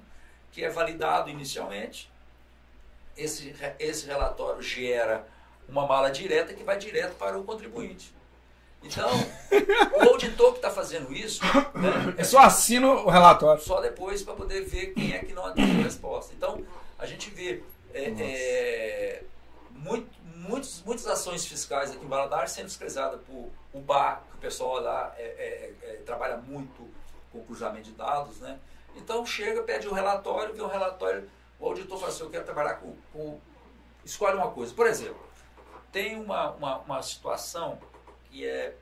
que é validado inicialmente. Esse, esse relatório gera uma mala direta que vai direto para o contribuinte. Então, o auditor que está fazendo isso né, Eu só assino o relatório. só depois para poder ver quem é que não atendeu a resposta. Então, a gente vê é, é, muito, muitos, muitas ações fiscais aqui em Valadares sendo fiscalizadas por o BAR, que o pessoal lá é, é, é, trabalha muito com cruzamento de dados. Né? Então, chega, pede o relatório, vê o relatório, o auditor fala assim, eu quero trabalhar com, com... Escolhe uma coisa. Por exemplo, tem uma, uma, uma situação que é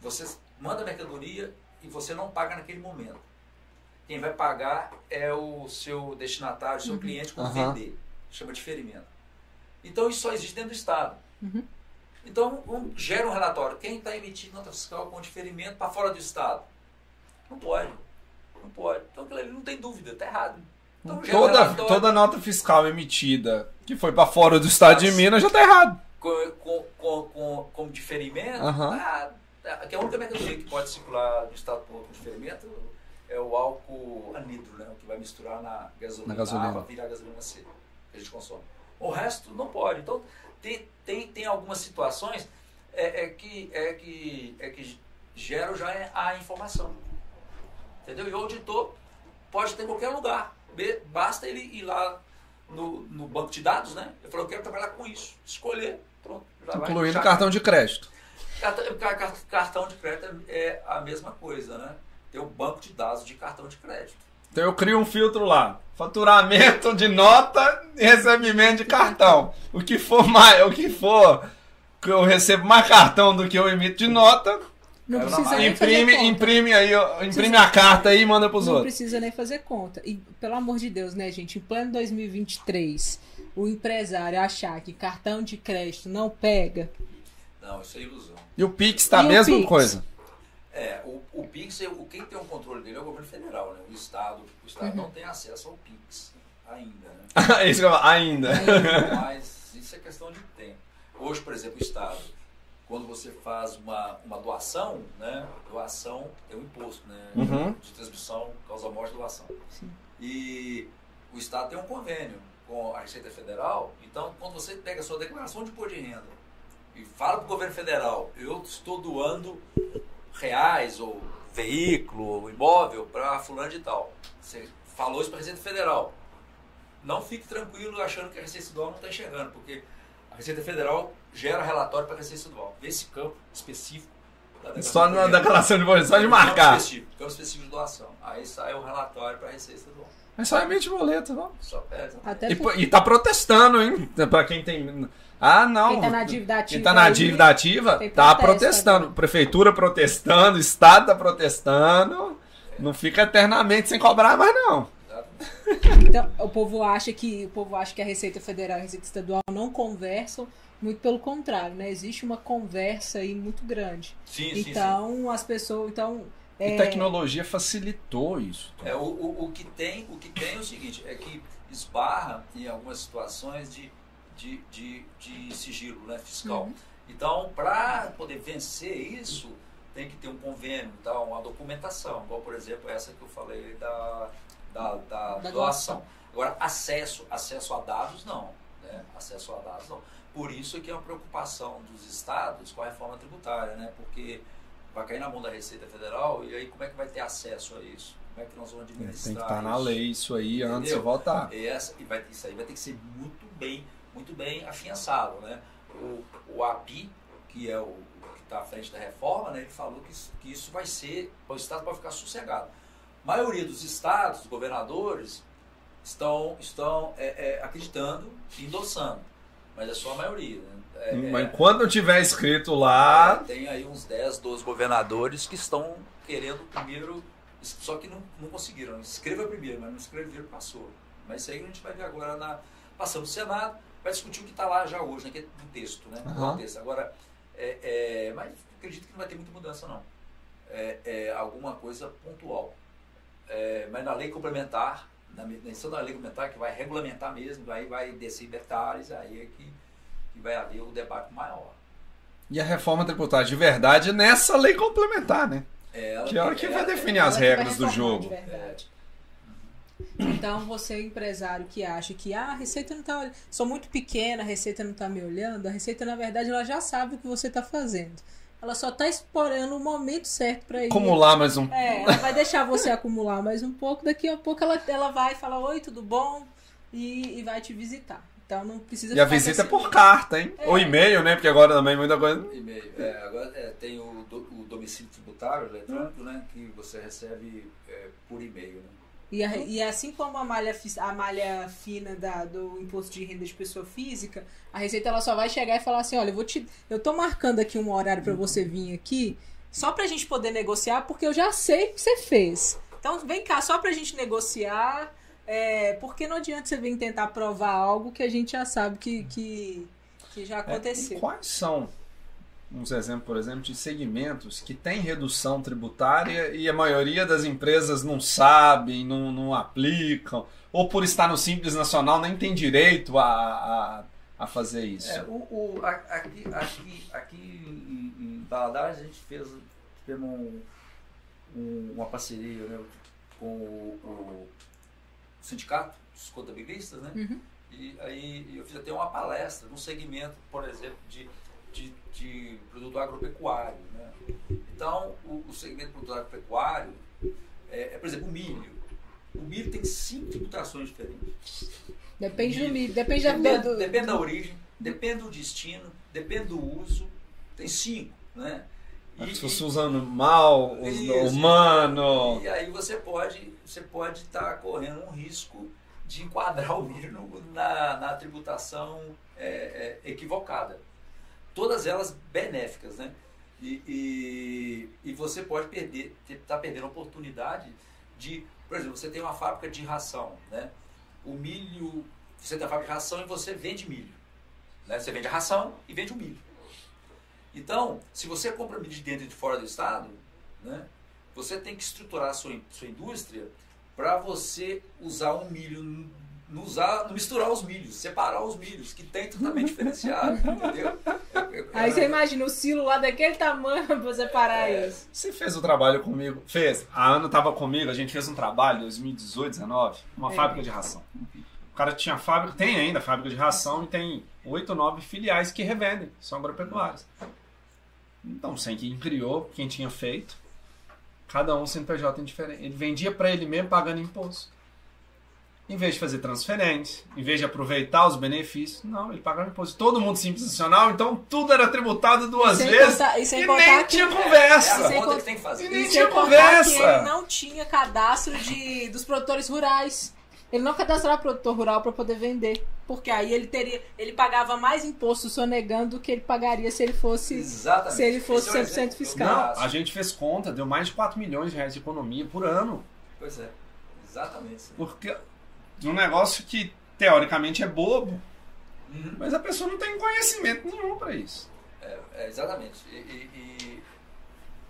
você manda mercadoria e você não paga naquele momento. Quem vai pagar é o seu destinatário, o seu cliente quando Aham. vender. Chama de ferimento. Então isso só existe dentro do Estado. Uhum. Então um- gera um relatório. Quem está emitindo nota fiscal com diferimento para fora do Estado? Não pode. Não pode. Então aquilo ali não tem dúvida, está errado. Então Toda, relatório toda nota fiscal emitida que foi pra fora do estado de Minas já tá errado. com, com, com, com, como diferimento, Aham. ah, ah, que a única mercadoria que pode circular do estado por com diferimento é o álcool anidro, né, que vai misturar na gasolina, Na gasolina. para virar gasolina C, que a gente consome. O resto não pode. Então, tem, tem, tem algumas situações é, é que, é, que, é que geram já a informação. Entendeu? E o auditor pode ter em qualquer lugar. Basta ele ir lá no, no banco de dados, né? Ele falou, eu quero trabalhar com isso. Escolher, pronto. vai. Incluindo Já- cartão de crédito. Cartão, ca- ca- cartão de crédito é a mesma coisa, né? Tem um banco de dados de cartão de crédito. Então eu crio um filtro lá. Faturamento de nota e recebimento de cartão. O que for mais, o que for que eu recebo mais cartão do que eu emito de nota, Não na precisa nem fazer imprime, conta. imprime aí, ó, imprime a carta aí e manda pros Não outros. precisa nem fazer conta. E, pelo amor de Deus, né, gente? Em plano 2023, o empresário achar que cartão de crédito não pega. Não, isso é ilusão. E o Pix tá a E o mesma Pix? coisa. É, o, o Pix, é- o, quem tem o controle dele é o governo federal, né? O Estado, o Estado não tem acesso ao Pix ainda, né? [LAUGHS] Isso que eu falo, ainda. Mas isso é questão de tempo. Hoje, por exemplo, o Estado, quando você faz uma, uma doação, né? Doação é um imposto, né? Uhum. De transmissão, causa morte, doação. Sim. E o Estado tem um convênio com a Receita Federal. Então, quando você pega a sua declaração de imposto de renda e fala para o governo federal, eu estou doando reais ou veículo ou imóvel para fulano de tal. Você falou isso para a Receita Federal. Não fique tranquilo achando que a Receita Estadual não está enxergando, porque a Receita Federal gera relatório para a Receita Estadual. Nesse campo específico da Só de na declaração de imposto, só de Campo marcar. específico, campo específico de doação. Aí sai o relatório para a Receita Estadual. É só emite boleto, não? Só, é, E, porque pô- e tá protestando, hein? Pra quem tem. Ah, não. quem tá na dívida ativa. Quem tá na aí, dívida ativa tem tá protestando. Prefeitura protestando, Estado tá protestando. Não fica eternamente sem cobrar mais, não. Então, o povo acha que o povo acha que a Receita Federal e a Receita Estadual não conversam, muito pelo contrário, né? Existe uma conversa aí muito grande. Sim, sim, sim. Então, as pessoas, então, é, E tecnologia facilitou isso. É, o, o, o que tem, o que tem é o seguinte, é que esbarra em algumas situações de, de, de, de sigilo né, fiscal. Uhum. Então, para poder vencer isso, tem que ter um convênio, tá? uma documentação, igual, por exemplo, essa que eu falei da, da, da, Da doação. Agora, acesso, acesso a dados, não. Né? Acesso a dados, não. Por isso é que é uma preocupação dos estados com a reforma tributária, né? porque vai cair na mão da Receita Federal e aí como é que vai ter acesso a isso? Como é que nós vamos Tem administrar que estar na isso? lei isso aí antes de Entendeu? votar. E essa, e vai, isso aí vai ter que ser muito bem, muito bem afiançado, né? O, o API, que é o que está à frente da reforma, né, ele falou que isso, que isso vai ser, o Estado pode ficar sossegado. A maioria dos estados, governadores, estão, estão é, é, acreditando e endossando, mas é só a maioria. Né? É, Mas é, enquanto tiver escrito lá, é, tem aí uns 10, 12 governadores que estão querendo primeiro Só que não, não conseguiram. Escreva primeiro, mas não escreveram, passou. Mas isso aí a gente vai ver agora na. Passando no Senado, vai discutir o que está lá já hoje, né, que é no texto, né? Uhum. Texto. Agora, é, é, mas acredito que não vai ter muita mudança, não. É, é alguma coisa pontual. É, mas na lei complementar, na menção da lei complementar, que vai regulamentar mesmo, aí vai descer detalhes, aí é que, que vai haver o debate maior. E a reforma tributária de verdade é nessa lei complementar, né? É, ela Que é hora que é- vai é- definir as regras do jogo. de verdade. Então, você empresário que acha que ah, a receita não tá olhando, sou muito pequena, a receita não tá me olhando, a receita na verdade ela já sabe o que você tá fazendo. Ela só tá explorando o momento certo para ir. Acumular mais um. É, ela vai deixar você [LAUGHS] acumular mais um pouco, daqui a pouco ela, ela vai falar oi, tudo bom? E, e vai te visitar. Então não precisa E a visita é por carta, hein? É. Ou e-mail, né? Porque agora também muita coisa. E-mail. É, agora é, tem o, do- o domicílio tributário eletrônico, né? Que você recebe é, por e-mail, né? E, a- e assim como a malha, a malha fina da, do imposto de renda de pessoa física, a Receita ela só vai chegar e falar assim, olha, eu vou te. Eu tô marcando aqui um horário para você vir aqui, só pra gente poder negociar, porque eu já sei o que você fez. Então vem cá, só pra gente negociar. É, porque não adianta você vir tentar provar algo que a gente já sabe que, que, que já É, aconteceu. e quais são uns exemplos, por exemplo, de segmentos que têm redução tributária e a maioria das empresas não sabem, não, não aplicam, ou por estar no Simples Nacional nem tem direito a, a, a fazer isso? É, o, o- aqui, aqui, aqui em, em Valadares a gente fez, fez um- um- uma parceria né, com o, o sindicato dos contabilistas, né? Uhum. E aí eu fiz até uma palestra num segmento, por exemplo, de, de, de produto agropecuário. Né? Então, o, o segmento produto agropecuário é, é, por exemplo, o milho. O milho tem cinco tributações diferentes. Depende do milho, depende da. Depende, do- depende da origem, depende do destino, depende do uso. Tem cinco, né? E- Se você usando mal, humano. E aí você pode você pode estar correndo um risco de enquadrar o milho no- na, na tributação é, é, equivocada. Todas elas benéficas, né? E, e, e você pode perder, estar perdendo a oportunidade de, por exemplo, você tem uma fábrica de ração, né? O milho, você tem a fábrica de ração e você vende milho. Né? Você vende a ração e vende o milho. Então, se você compra milho de dentro e de fora do estado, né? Você tem que estruturar a sua, sua indústria para você usar um milho, não usar, não misturar os milhos, separar os milhos, que tem tratamento [LAUGHS] diferenciado, entendeu? Aí você imagina o silo lá daquele tamanho [LAUGHS] pra você parar É. isso. Você fez o trabalho comigo? Fez. A Ana estava comigo, a gente fez um trabalho em 2018, 19, uma É. fábrica de ração. O cara tinha fábrica, tem ainda fábrica de ração e tem oito ou nove filiais que revendem, são agropecuárias. Então, sem quem criou, quem tinha feito, cada um CNPJ diferente. Ele vendia para ele mesmo pagando imposto. Em vez de fazer transferência, em vez de aproveitar os benefícios, não, ele pagava imposto. Todo mundo simples nacional, então tudo era tributado duas sem vezes contar- e sem e contar nem que- tinha É, é conversa. a Sem conta con- que tem que fazer. E nem E tinha conversa. que ele não tinha cadastro de, dos produtores rurais. Ele não cadastrava produtor rural para poder vender. Porque aí ele teria. Ele pagava mais imposto sonegando do que ele pagaria se ele fosse. Exatamente. se ele fosse Esse é um 100% exemplo. fiscal. Não, a gente fez conta, deu mais de 4 milhões de reais de economia por ano. Pois é, exatamente. sim. Porque de um negócio que teoricamente é bobo, Uhum. mas a pessoa não tem conhecimento nenhum para isso. É, é, exatamente. E, e- e-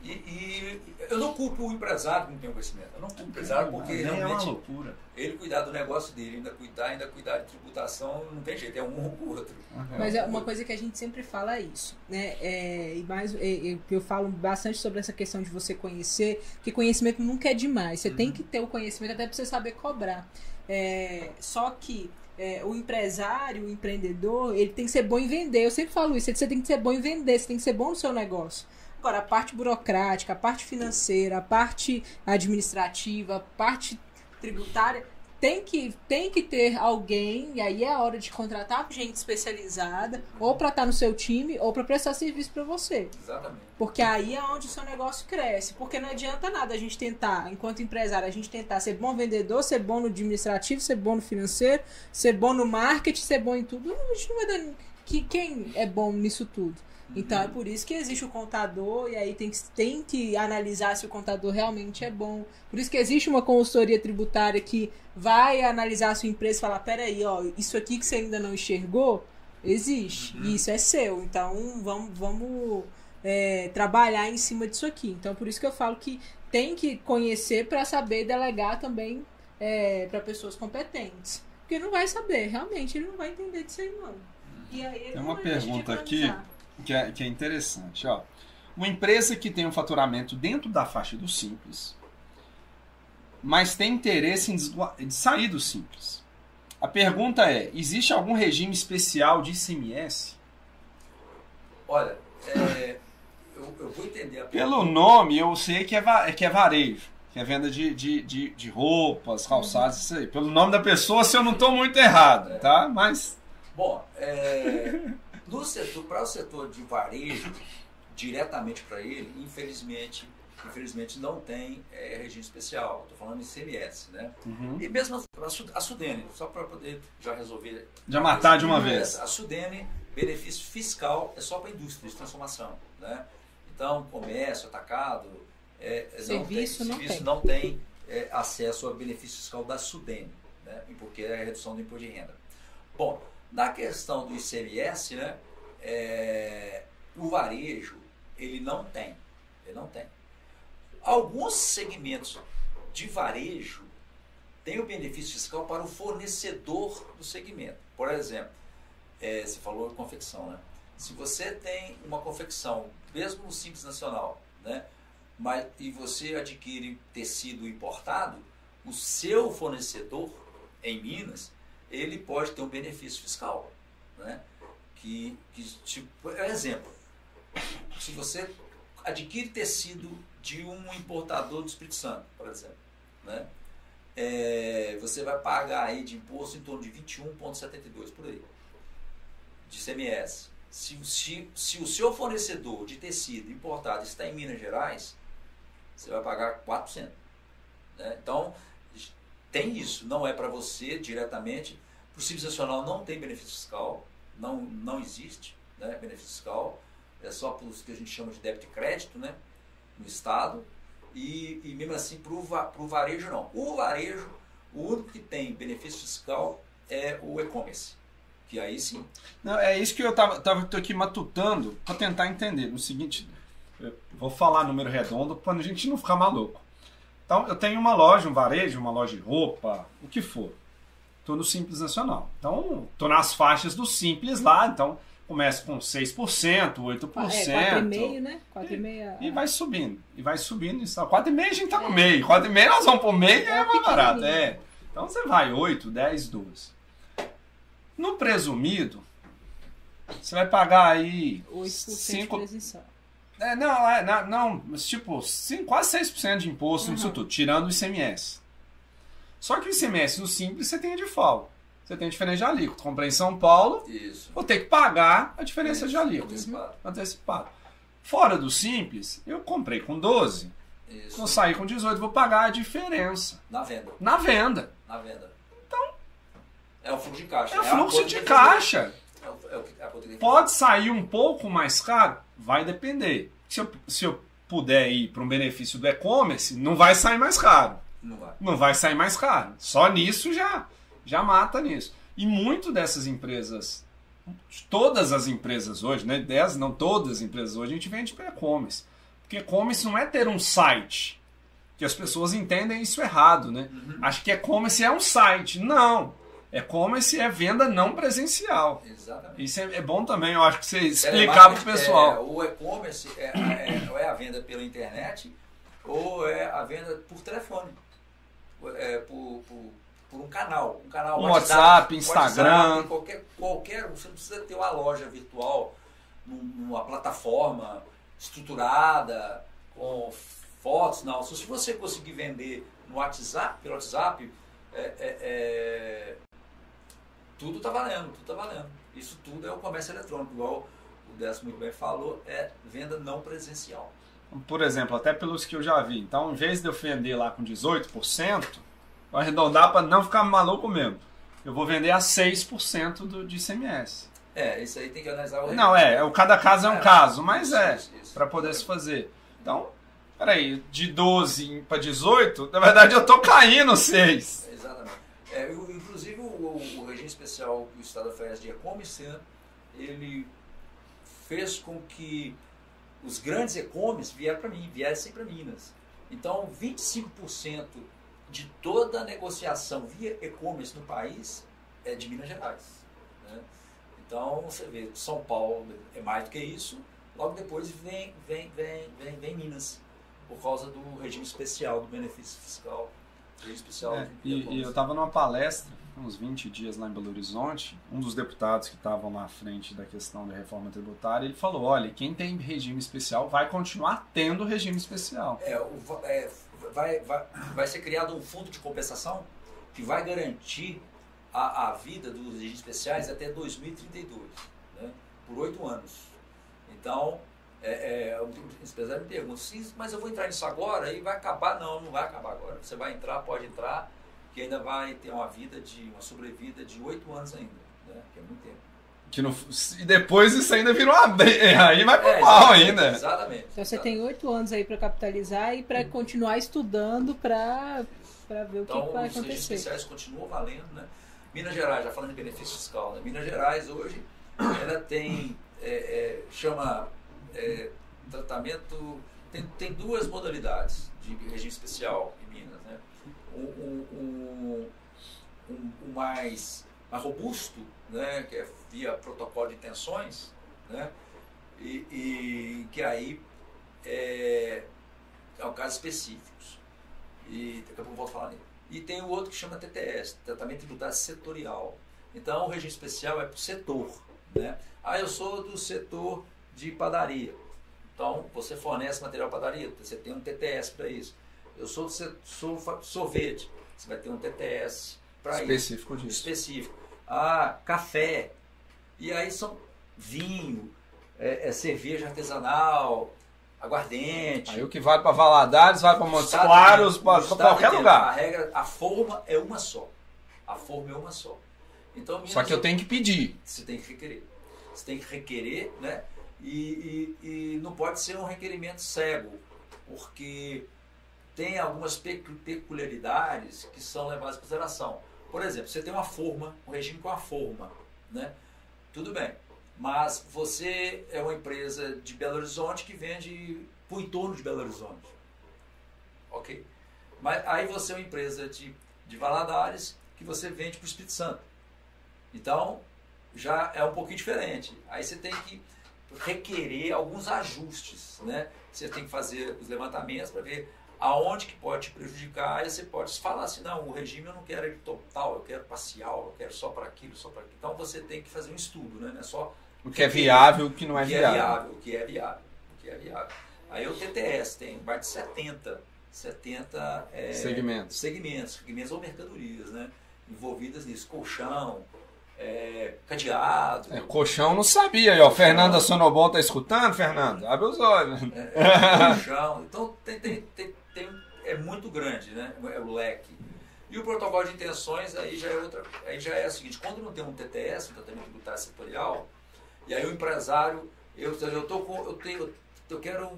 e- e eu não culpo o empresário que não tem o conhecimento. Eu não culpo o empresário porque Nem é uma realmente loucura. ele cuidar do negócio dele, ainda cuidar, ainda cuidar de tributação, não tem jeito, é um ou o outro. Mas é uma coisa que a gente sempre fala é isso, né? É, e mais, é, é, eu falo bastante sobre essa questão de você conhecer, que conhecimento nunca é demais. Você tem que ter o conhecimento até para você saber cobrar. É, só que é, o empresário, o empreendedor, ele tem que ser bom em vender. Eu sempre falo isso. Você tem que ser bom em vender, você tem que ser bom no seu negócio. Agora, a parte burocrática, a parte financeira, a parte administrativa, a parte tributária, tem que, tem que ter alguém, e aí é a hora de contratar gente especializada, ou para estar no seu time, ou para prestar serviço para você. Exatamente. Porque aí é onde o seu negócio cresce. Porque não adianta nada a gente tentar, enquanto empresário, a gente tentar ser bom vendedor, ser bom no administrativo, ser bom no financeiro, ser bom no marketing, ser bom em tudo. A gente não vai dar. Que, quem é bom nisso tudo? Então é por isso que existe o contador e aí tem que, tem que analisar se o contador realmente é bom. Por isso que existe uma consultoria tributária que vai analisar a sua empresa e falar, peraí, ó, isso aqui que você ainda não enxergou, existe. E isso é seu. Então vamos, vamos é, trabalhar em cima disso aqui. Então por isso que eu falo que tem que conhecer para saber delegar também é, para pessoas competentes. Porque não vai saber, realmente, ele não vai entender disso aí, não. E aí ele Tem uma pergunta aqui. Que é, que é interessante. Ó. Uma empresa que tem um faturamento dentro da faixa do simples, mas tem interesse em sair do simples. A pergunta é: existe algum regime especial de ICMS? Olha, é, eu, eu vou entender a Pelo nome, eu sei que é, que é varejo, que é venda de, de, de, de roupas, calçados, isso aí. Pelo nome da pessoa, se eu não estou muito errado, tá? Mas Bom, é, [LAUGHS] no setor, para o setor de varejo, diretamente para ele, infelizmente, infelizmente não tem é, regime especial. Estou falando em CMS, né? uhum. E mesmo a, Su- a Sudene, só para poder já resolver. já matar de uma vez. A Sudene, benefício fiscal é só para indústria de transformação, né? Então, comércio, atacado, é, é, Serviço não não tem, serviço tem. não tem é, acesso ao benefício fiscal da Sudene, né? Porque é a redução do imposto de renda. Bom, na questão do ICMS, né? é, o varejo ele não tem, ele não tem. Alguns segmentos de varejo têm o benefício fiscal para o fornecedor do segmento. Por exemplo, é, você falou confecção, né? Se você tem uma confecção, mesmo no Simples Nacional, né? Mas, e você adquire tecido importado, o seu fornecedor em Minas, ele pode ter um benefício fiscal, né? Que, que tipo, é um exemplo. Se você adquire tecido de um importador do Espírito Santo, por exemplo, né? É, você vai pagar aí de imposto em torno de 21,72 por aí, de CMS. Se, se, se o seu fornecedor de tecido importado está em Minas Gerais, você vai pagar 4%. Né? Então, tem isso, não é para você diretamente. O Simples Nacional não tem benefício fiscal, não, não existe né, benefício fiscal, é só para os que a gente chama de débito e crédito né, no Estado. E, e mesmo assim, para o varejo, não. O varejo, o único que tem benefício fiscal é o e-commerce, que aí sim. Não, é isso que eu tava, tava tô aqui matutando para tentar entender. No seguinte, vou falar número redondo para a gente não ficar maluco. Então, eu tenho uma loja, um varejo, uma loja de roupa, o que for. Estou no Simples Nacional. Então, estou nas faixas do Simples lá. Então, começo com 6%, 8%. É, 4,5, né? 4,5. E vai subindo. E vai subindo. Isso. 4,5 a gente tá no meio. 4,5 nós vamos pro meio é, É mais barato. É. Então você vai 8, 10, 12. No presumido, você vai pagar aí 8% cinco- de isenção. é, não, é, não, não, mas tipo, cinco- quase 6% de imposto nisso Uhum. tudo, tirando o ICMS. Só que o ICMS no simples você tem a default. Você tem a diferença de alíquota. Comprei em São Paulo, Isso. vou ter que pagar a diferença de alíquota. Antecipado. Antecipado. Fora do simples, eu comprei com 12. Isso. Vou sair com 18, vou pagar a diferença Na venda. na venda. Na venda. Então. É o fluxo de caixa. É o a fluxo conta de caixa. É o, é o que- Pode sair um pouco mais caro? Vai depender. Se eu, se eu puder ir para um benefício do e-commerce, não vai sair mais caro. Não vai. Não vai sair mais caro. Só nisso já, já mata nisso. E muito dessas empresas, todas as empresas hoje, né? 10, não todas as empresas hoje, a gente vende para e-commerce. Porque e-commerce não é ter um site. Que as pessoas entendem isso errado, né? Uhum. Acho que e-commerce é um site. Não. E-commerce é venda não presencial. Exatamente. Isso é, é bom também, eu acho que você É, explicar mas, pro pessoal. é, o e-commerce é, é, ou é a venda pela internet ou é a venda por telefone. É, por, por, por um canal. Um canal Um WhatsApp, Instagram. qualquer, qualquer. Você não precisa ter uma loja virtual num- numa plataforma estruturada, com fotos, não. Se você conseguir vender no WhatsApp, pelo WhatsApp, é, é, é, tudo está valendo, tudo está valendo. Isso tudo é o comércio eletrônico, igual o Décio muito bem falou, é venda não presencial. Por exemplo, até pelos que eu já vi. Então, em vez de eu vender lá com 18%, vou arredondar para não ficar maluco mesmo. Eu vou vender a 6% do, de ICMS. É, isso aí tem que analisar o Não, é, o cada caso é um É, caso, mas é, para poder se fazer. Então, peraí, de 12 para 18, na verdade eu tô caindo 6. Exatamente. É, inclusive, o, o- regime especial que o Estado oferece de e-commerce, né, ele fez com que os grandes e-commerce vieram para mim, viessem para Minas. Então, 25% de toda a negociação via e-commerce no país é de Minas Gerais. né? Então, você vê, São Paulo é mais do que isso, logo depois vem, vem, vem, vem, vem Minas, por causa do regime especial, do benefício fiscal. Regime especial É, e, e eu tava numa palestra, uns 20 dias lá em Belo Horizonte, um dos deputados que estavam lá à frente da questão da reforma tributária, ele falou, olha, quem tem regime especial vai continuar tendo regime especial. É, é, vai, vai, vai ser criado um fundo de compensação que vai garantir a, a vida dos regimes especiais até 2032, né? por oito anos. Então, é, é, empresário me pergunta, mas eu vou entrar nisso agora e vai acabar? Não, não vai acabar agora. Você vai entrar, pode entrar, que ainda vai ter uma vida de uma sobrevida de oito anos ainda, né? que é muito tempo. Que não, e depois isso ainda virou uma briga, [LAUGHS] aí vai pro É, mal exatamente, ainda. Exatamente. Então você exatamente. tem oito anos aí para capitalizar e para continuar estudando para para ver o que, Então, que vai os regimes acontecer. especiais continuam valendo, né? Minas Gerais, já falando de benefício fiscal, né? Minas Gerais hoje, ela tem, é, é, chama é, tratamento, tem, tem duas modalidades de regime especial? Um, um, um, mais, mais robusto, né? Que é via protocolo de intenções, né? E, e que aí é, é caso específicos. E daqui a pouco eu volto a falar nele. E tem o outro que chama TTS, Tratamento Tributário Setorial. Então, o regime especial é para o setor. Né? Ah, eu sou do setor de padaria. Então, você fornece material padaria, você tem um TTS para isso. Eu sou fa- sorvete, você vai ter um TTS para isso Específico disso. específico. Ah, café. E aí são vinho, é, é cerveja artesanal, aguardente. Aí o que vai para Valadares, vai para Montes Claros, para qualquer inteiro. A lugar. regra, a forma é uma só. A forma é uma só. Então, Só que eu tenho que pedir. você tem que requerer. Você tem que requerer, né? E, e, e não pode ser um requerimento cego, porque tem algumas pecu- peculiaridades que são levadas em consideração. Por exemplo, você tem uma forma, um regime com a forma, né? Tudo bem. Mas você é uma empresa de Belo Horizonte que vende para o entorno de Belo Horizonte. Ok. Mas aí você é uma empresa de, de Valadares que você vende para o Espírito Santo. Então, já é um pouquinho diferente. Aí você tem que requerer alguns ajustes, né? Você tem que fazer os levantamentos para ver aonde que pode te prejudicar. Aí você pode falar assim, não, o regime eu não quero ele total, eu quero parcial, eu quero só para aquilo, só para aquilo. Então você tem que fazer um estudo, né? Não é só O que é viável, o que não é o que é viável. viável, o que é viável, o que é viável. Aí o TTS tem mais de 70, 70 é, Segmentos. segmentos, segmentos ou mercadorias, né? Envolvidas nisso, colchão, é, cadeado, É, colchão não sabia aí, ó. Fernanda Sonobol tá escutando, Fernanda? Abre os olhos. é, é, colchão. Então tem, tem, tem, tem- é muito grande, né? É o leque. E o protocolo de intenções aí já é outra, aí já é o seguinte, quando não tem um TTS, um tratamento tributário setorial, e aí o empresário, eu, eu tô com, eu tenho, eu quero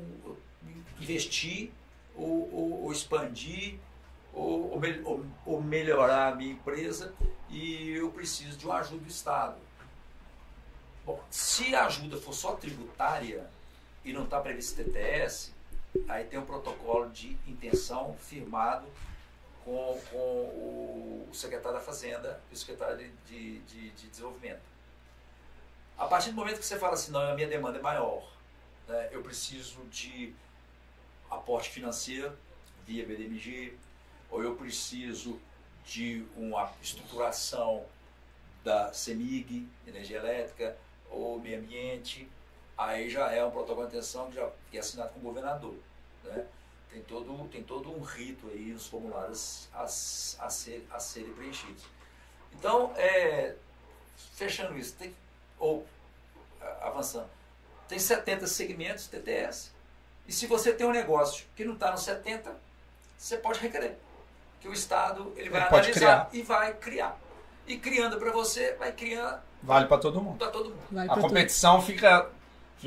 investir ou, ou- ou expandir ou, ou ou melhorar a minha empresa e eu preciso de uma ajuda do Estado. Bom, se a ajuda for só tributária e não está previsto TTS, aí tem um protocolo de intenção firmado com, com o, secretário da Fazenda e o secretário de, de, de- de Desenvolvimento. A partir do momento que você fala assim, não, a minha demanda é maior, né, eu preciso de aporte financeiro via BDMG, ou eu preciso de uma estruturação da CEMIG, energia elétrica, ou meio ambiente, aí já é um protocolo de atenção que, já, que é assinado com o governador. Né? Tem, todo, tem todo um rito aí nos formulários a, a, ser, a serem preenchidos. Então, é, fechando isso, tem, ou avançando, tem 70 segmentos TTS. E se você tem um negócio que não está no 70, você pode requerer. Que o Estado ele vai Ele pode analisar e vai criar. E criando para você, vai criar vale para todo mundo. Para todo mundo. Vai A competição fica.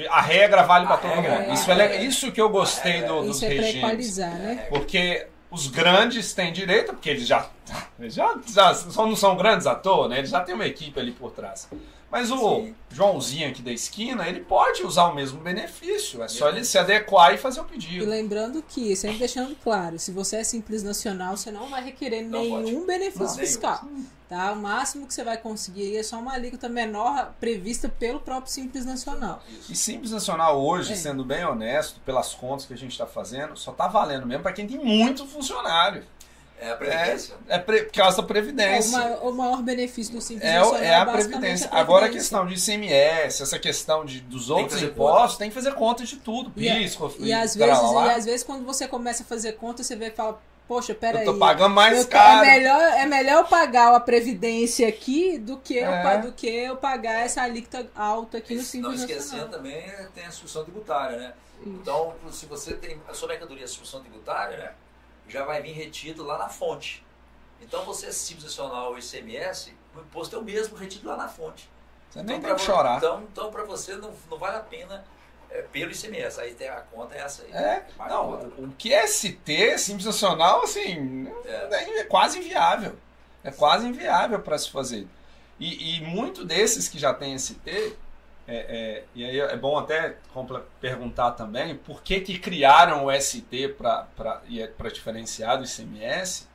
A regra vale para todo regra mundo. Isso, é, isso que eu gostei do- dos Isso é regimes. equalizar, né? Porque os grandes têm direito, porque eles já, [LAUGHS] já, já só não são grandes à toa, né? Eles já têm uma equipe ali por trás. Mas o Sim. Joãozinho aqui da esquina, ele pode usar o mesmo benefício. É só ele se adequar e fazer o E pedido. lembrando que, sempre deixando claro, se você é simples nacional, você não vai requerer Não nenhum pode. benefício Não, fiscal. Tá? O máximo que você vai conseguir é só uma alíquota menor prevista pelo próprio Simples Nacional. E Simples Nacional hoje, É. sendo bem honesto, pelas contas que a gente está fazendo, só tá valendo mesmo para quem tem muito funcionário. É a previdência. É pre- por causa da É, o, Previdência. ma- o maior benefício do Simples É, Nacional é a previdência. a Agora a Previdência. questão de ICMS, essa questão de, dos outros impostos, tem que fazer conta de tudo. E, a- PIS, COFINS, e, às vezes, lá. e às vezes quando você começa a fazer conta, você vê e fala, poxa, peraí. Eu tô pagando mais eu tô- caro. É melhor, é melhor eu pagar a Previdência aqui do que, eu, É. pa- do que eu pagar essa alíquota alta aqui no Não Simples esquecendo Nacional. também tem a distribuição tributária, né? Então, se você tem a sua mercadoria a distribuição tributária, né, já vai vir retido lá na fonte. Então, você é simples nacional ou ICMS, o imposto é o mesmo retido lá na fonte. Você nem então, tem que chorar. Então, então para você não, não vale a pena é, pelo ICMS. Aí tem a conta é essa aí. É, Mais não, o que é ST, Simples Nacional, assim, É. é quase inviável. É quase inviável para se fazer. E, e muito desses que já tem ST, é, é, e aí é bom até perguntar também por que, que criaram o ST para diferenciar do ICMS,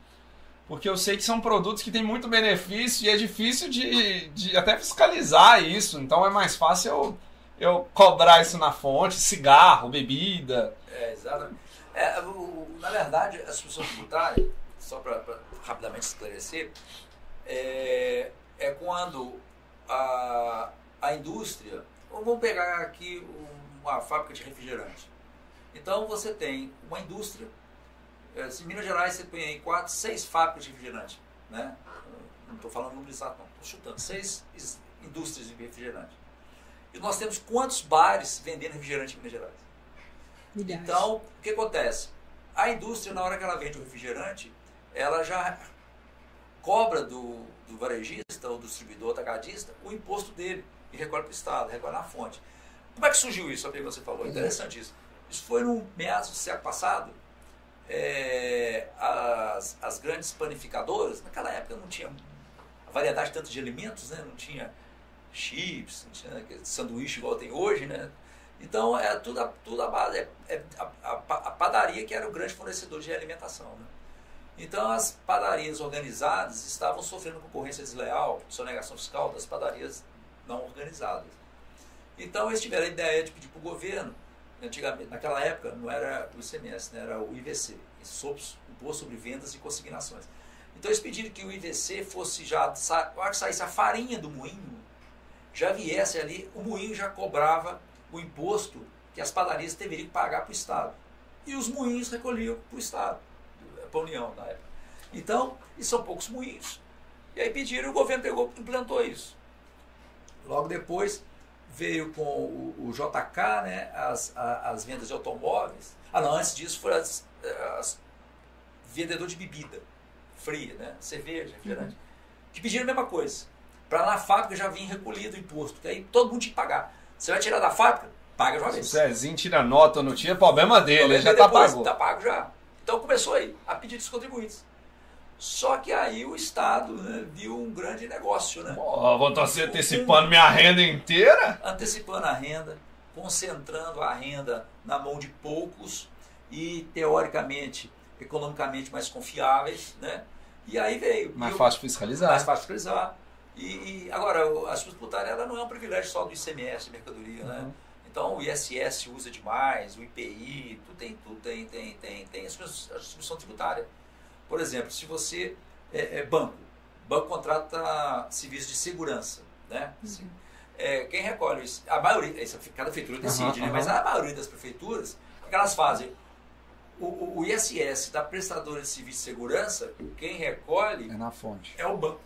porque eu sei que são produtos que têm muito benefício e é difícil de, de até fiscalizar isso, então é mais fácil eu, eu cobrar isso na fonte, cigarro, bebida. É, exatamente. É, o- na verdade, a distribuição tributária, só para rapidamente esclarecer, é, é quando a, a indústria. Vamos pegar aqui uma fábrica de refrigerante. Então você tem uma indústria. é, Em Minas Gerais você tem aí quatro, seis fábricas de refrigerante. Né? Não estou falando número exato, não. Estou chutando. Seis is- indústrias de refrigerante. E nós temos quantos bares vendendo refrigerante em Minas Gerais? Milhares. Então, o que acontece? A indústria, na hora que ela vende o refrigerante, ela já cobra do, do varejista ou do distribuidor atacadista o imposto dele e recolhe para o Estado, recolhe na fonte. Como é que surgiu isso? A que você falou. Interessante isso. Isso foi no meados do século passado. É, as, as grandes panificadoras, naquela época não tinha variedade tanto de alimentos, né? não tinha chips, não tinha sanduíche igual tem hoje, né? Então, é tudo, a- tudo a base, é, é a, a, a padaria que era o grande fornecedor de alimentação. Né? Então, as padarias organizadas estavam sofrendo concorrência desleal, sonegação fiscal das padarias não organizadas. Então, eles tiveram a ideia de pedir para o governo, antigamente, naquela época, não era o ICMS, né? era o IVC, Imposto sobre Vendas e Consignações. Então, eles pediram que o IVC fosse já, na hora que saísse a farinha do moinho, já viesse ali, o moinho já cobrava o imposto que as padarias deveriam pagar para o Estado. E os moinhos recolhiam para o Estado, para a União na época. Então, e são poucos moinhos. E aí pediram, o governo pegou implantou isso. Logo depois veio com o, o JK, né, as, a- as vendas de automóveis. Ah, não, antes disso foram as, as vendedor de bebida fria, né, cerveja, refrigerante, que pediram a mesma coisa. Para na fábrica já vir recolhido o imposto, que aí todo mundo tinha que pagar. Você vai tirar da fábrica, paga de uma Se o vez. Zezinho tira nota ou não tira, problema dele, ele já tá Depois, pago. Tá pago já. Então começou aí, a pedido dos contribuintes. Só que aí o Estado né, viu um grande negócio, né? Vou estar antecipando minha renda inteira? antecipando a renda, concentrando a renda na mão de poucos e teoricamente, economicamente mais confiáveis, né? E aí veio. Mais fácil fiscalizar. mais fácil fiscalizar. E, e agora, a disputa tributária ela não é um privilégio só do ICMS, de mercadoria, né? Uhum. Então o ISS usa demais, o IPI, tudo tem, tudo tem, tem, tem, tem a distribuição tributária. Por exemplo, se você é, é banco, banco contrata serviços de segurança, né? Assim, é, quem recolhe isso? A maioria, cada prefeitura decide, Aham, né? Mas aham. a maioria das prefeituras, o que elas fazem? O, o, o ISS da prestadora de serviço de segurança, quem recolhe É na fonte. é o banco.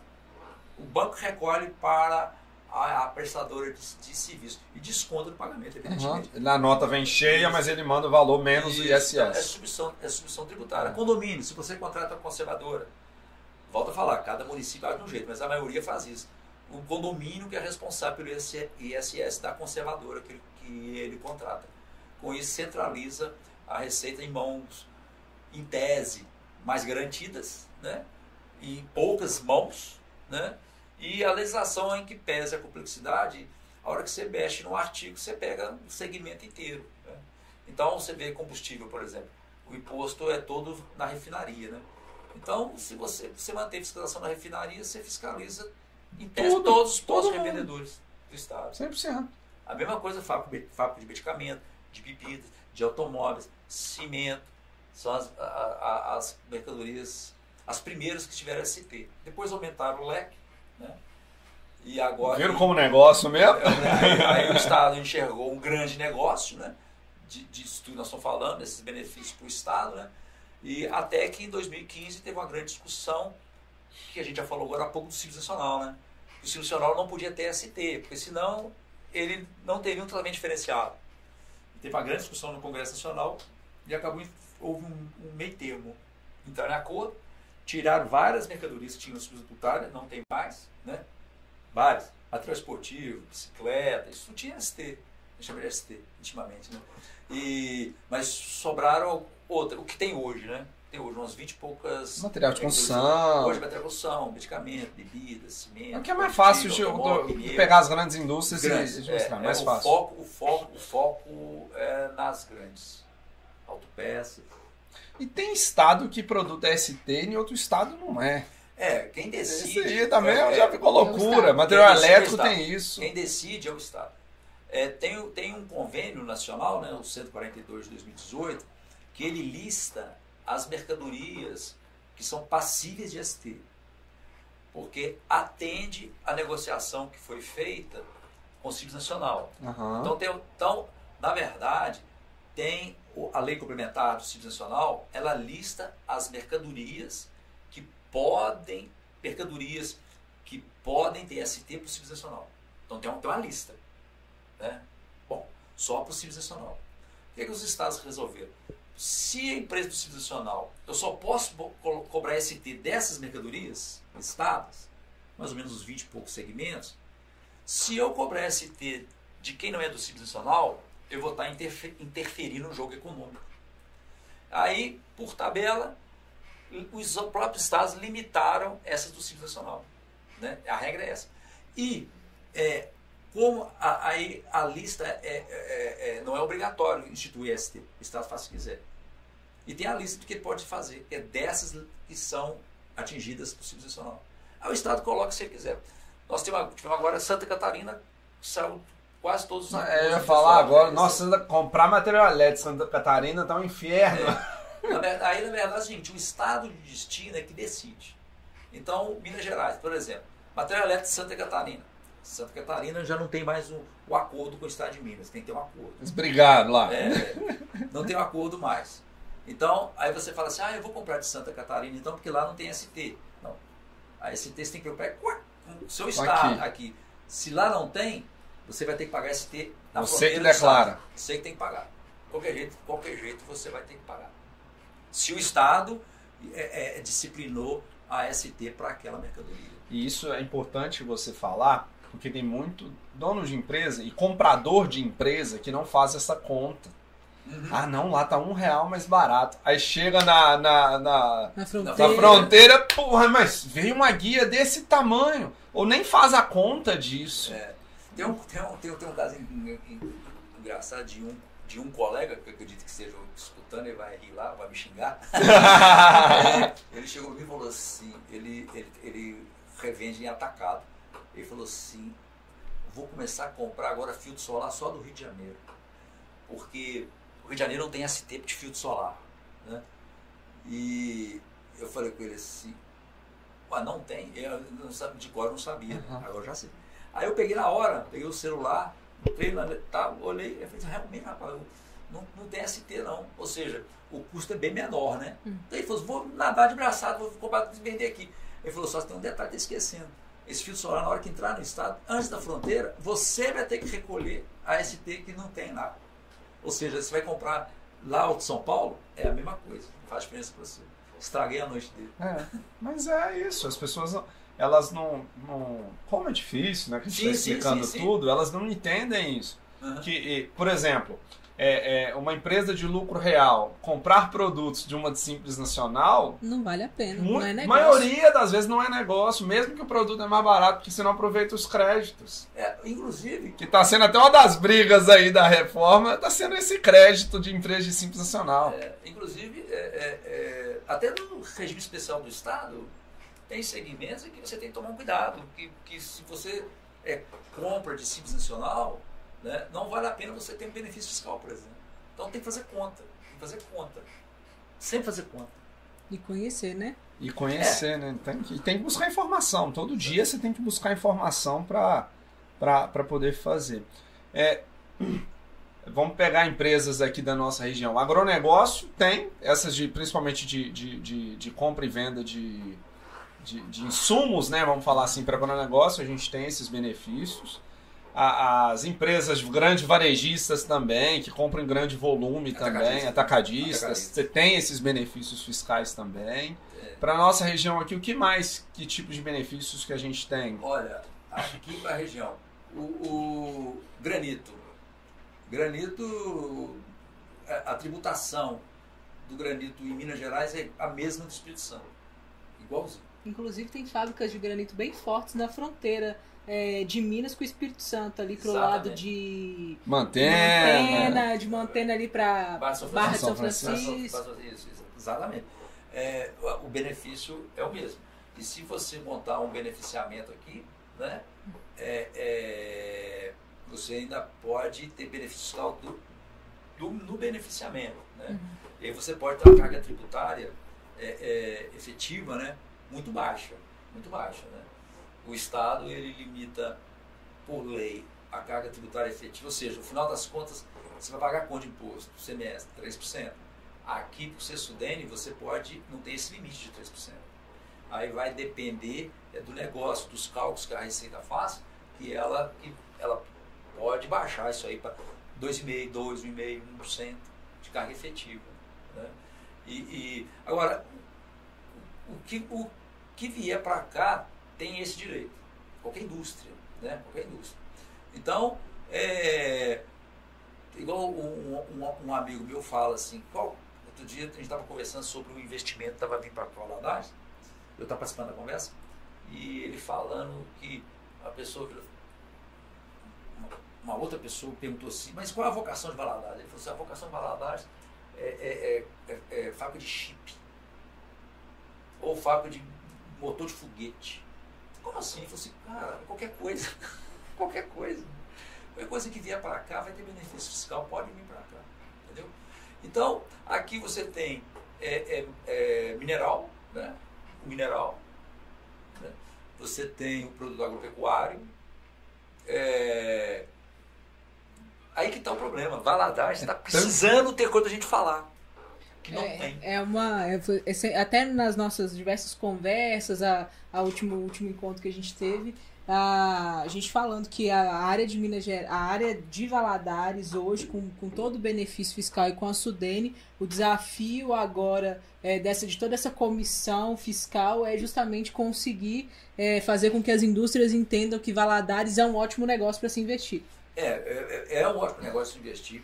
O banco recolhe para a, a prestadora de, de serviço e desconta no pagamento, evidentemente. Uhum. Na nota vem cheia, mas ele manda o valor menos o Isso, É ISS. submissão, é submissão tributária. Condomínio, se você contrata uma conservadora, volta a falar, cada município faz de um jeito, mas a maioria faz isso. o condomínio que é responsável pelo ISS da conservadora que ele, que ele contrata. Com isso, centraliza a receita em mãos, em tese, mais garantidas, né? em poucas mãos, né? E a legislação em que pesa a complexidade, a hora que você mexe no artigo, você pega o segmento inteiro. Né? Então, você vê combustível, por exemplo, o imposto é todo na refinaria. Né? Então, se você, você mantém fiscalização na refinaria, você fiscaliza em tese Tudo, todos os postos revendedores do Estado. 100%. A mesma coisa fábrica, fábrica de medicamento, de bebidas, de automóveis, cimento, são as, a- a- as mercadorias, as primeiras que tiveram SP. Depois aumentaram o leque, né? E agora. Viram como negócio mesmo? Aí, aí o Estado enxergou um grande negócio, né? De, disso tudo que nós estamos falando, desses benefícios para o Estado, né? E até que em 2015 teve uma grande discussão, que a gente já falou agora há pouco do Simples Nacional, né? O Simples Nacional não podia ter ST, porque senão ele não teria um tratamento diferenciado. E teve uma grande discussão no Congresso Nacional e acabou, houve um, um meio termo. Entraram em acordo, tiraram várias mercadorias que tinham substitutária, não tem mais, né? Várias. Material esportivo, bicicleta, isso não tinha ST. Chama de ST, intimamente, né? E, mas sobraram outra, o que tem hoje, né? Tem hoje umas 20 e poucas. Material de construção. Hoje, material de construção, medicamento, bebida, cimento. O que é mais fácil de, pegar as grandes indústrias Grandes, e de é, é, mais o fácil. Foco, o, foco, o foco é nas grandes. Autopeças. E tem estado que produto é ST e em outro estado não é. É, quem decide. Aí também é, já ficou é loucura. Material é o elétrico tem isso. Quem decide é o Estado. É, tem, tem um convênio nacional, né, o 142 de 2018, que ele lista as mercadorias que são passíveis de ST. Porque atende a negociação que foi feita com o Simples Nacional. Aham. Então, tem, então, na verdade, tem a lei complementar do Simples Nacional, ela lista as mercadorias que podem, mercadorias que podem ter ST para o Simples Nacional. Então tem uma, tem uma lista. Né? Bom, só para o Simples Nacional. O que, é que os estados resolveram? Se a empresa do Simples Nacional, eu só posso cobrar ST dessas mercadorias listadas, mais ou menos os 20 e poucos segmentos, se eu cobrar ST de quem não é do Simples Nacional, eu vou estar interfe- interferindo no jogo econômico. Aí, por tabela, os próprios estados limitaram essas do Simples Nacional. Né? A regra é essa. E é, como a, aí a lista é, é- é- não é obrigatório instituir ST, o estado faz se quiser. E tem a lista do que ele pode fazer, que é dessas que são atingidas por Simples Nacional. Aí o estado coloca se ele quiser. Nós tivemos agora Santa Catarina, saiu quase todos os É, eu ia falar agora, né? nossa, comprar material elétrico em Santa Catarina tá um inferno. Ver- Aí, na verdade, gente, o estado de destino é que decide. Então, Minas Gerais, por exemplo, material elétrico de Santa Catarina. Santa Catarina já não tem mais o, o acordo com o estado de Minas, tem que ter um acordo. Obrigado lá. É, não tem um acordo mais. Então, aí você fala assim, ah, eu vou comprar de Santa Catarina então, porque lá não tem ST. Não. A ST você tem que preocupar com o seu estado aqui. Se lá não tem, você vai ter que pagar ST na Você fronteira que do estado. declara. Você que tem que pagar. Qualquer jeito, qualquer jeito você vai ter que pagar. Se o Estado é, é, disciplinou a ST para aquela mercadoria. E isso é importante você falar, porque tem muito dono de empresa e comprador de empresa que não faz essa conta. Ah, não, lá tá um real mais barato. Aí chega na, na, na, Na fronteira. na fronteira, porra, mas veio uma guia desse tamanho. Ou nem faz a conta disso. Tem um, tem um, tem um, tem um caso en- en- engraçado de um, de um colega, que eu acredito que esteja escutando, ele vai rir lá, vai me xingar. [LAUGHS] Ele chegou e falou assim, ele, ele, ele revende em atacado. Ele falou assim, vou começar a comprar agora filtro solar só do Rio de Janeiro. Porque o Rio de Janeiro não tem ST de filtro solar. Né? E eu falei com ele assim, Ué, não tem? Eu não sabe, de cor eu não sabia, Uhum. agora eu já sei. Aí eu peguei na hora, peguei o celular, entrei lá, tá, olhei, eu falei, realmente, rapaz, eu- não, não tem ST não. Ou seja, o custo é bem menor, né? Hum. Então ele falou, vou nadar de braçado, vou comprar e vender aqui. Ele falou, só tem um detalhe, tá esquecendo. Esse filtro solar, na hora que entrar no estado, antes da fronteira, você vai ter que recolher a ST que não tem lá. Ou seja, você vai comprar lá de São Paulo, é a mesma coisa, não faz diferença para você. Estraguei a noite dele. É, mas é isso, as pessoas elas não, não como é difícil, né, que a gente Sim, está explicando sim, sim. tudo, elas não entendem isso. Uhum. Que, e, por exemplo, é, é, uma empresa de lucro real comprar produtos de uma simples nacional, Não vale a pena. não é negócio. maioria das vezes não é negócio, mesmo que o produto é mais barato, porque você não aproveita os créditos. É, inclusive, Que está sendo até uma das brigas aí da reforma, está sendo esse crédito de empresa de simples nacional. é, inclusive é, é, é, até no regime especial do Estado, tem segmentos em que você tem que tomar um cuidado. Que, que se você é, compra de simples nacional, né, não vale a pena você ter um benefício fiscal, por exemplo. Então tem que fazer conta. Tem que fazer conta. Sempre fazer conta. E conhecer, né? E conhecer, né? Tem que, tem que buscar informação. Todo dia você tem que buscar informação para poder fazer. É, [CLEARS THROAT] vamos pegar empresas aqui da nossa região. Agronegócio tem, essas de, principalmente de, de, de, de compra e venda de, de, de insumos, né? Vamos falar assim, para agronegócio, a gente tem esses benefícios. A- As empresas grandes varejistas também, que compram em grande volume também, Atacadista. atacadistas, Atacadista. você tem esses benefícios fiscais também. É. Para nossa região aqui, o que mais, que tipo de benefícios que a gente tem? Olha, aqui para a região, o, o granito. Granito, a, a tributação do granito em Minas Gerais é a mesma do Espírito Santo. Igualzinho. Inclusive tem fábricas de granito bem fortes na fronteira é, de Minas com o Espírito Santo, ali pro Exatamente. lado de Mantena. Mantena, de Mantena ali pra Barra de São Barra de São Francisco. Francisco. Isso, exatamente. É, o benefício é o mesmo. E se você montar um beneficiamento aqui, né, é, é, você ainda pode ter benefício fiscal do, do- no beneficiamento. Né? E aí você pode ter uma carga tributária é, é, efetiva né, muito baixa. Muito baixa. Né? O Estado ele limita por lei a carga tributária efetiva, ou seja, no final das contas, você vai pagar quanto de imposto? Semestre, 3%. Aqui, por ser Sudene, você pode não ter esse limite de 3%. Aí vai depender é, do negócio, dos cálculos que a Receita faz, que ela, que ela pode baixar isso aí para 2,5%, 2,5%, 1% de carga efetiva. Né? E, e- agora, o que, o que vier para cá tem esse direito. Qualquer indústria, né? Qualquer indústria. Então, é, igual um, um- um amigo meu fala assim, qual, outro dia a gente estava conversando sobre um investimento que estava vindo para Valadares, eu estava participando da conversa, e ele falando que a pessoa, uma, uma outra pessoa perguntou assim, mas qual é a vocação de Valadares? Ele falou assim, a vocação de Valadares é, é, é, é, é fábrica de chip, ou fábrica de motor de foguete. Como assim? Ele falou assim, cara, qualquer coisa, [LAUGHS] qualquer coisa. Qualquer coisa que vier para cá vai ter benefício fiscal, pode vir para cá. Entendeu? Então, aqui você tem é, é, é, mineral, né? o mineral, né? você tem o produto agropecuário. é, Aí que está o problema. Valadares está precisando ter coisa a gente falar. Não é, tem. é uma. é- esse- até nas nossas diversas conversas, a, a último, último encontro que a gente teve, a, a gente falando que a área de Minas Gerais, a área de Valadares hoje, com, com todo o benefício fiscal e com a Sudene, o desafio agora é, dessa, de toda essa comissão fiscal é justamente conseguir é, fazer com que as indústrias entendam que Valadares é um ótimo negócio para se investir. É, é, é um ótimo negócio de investir.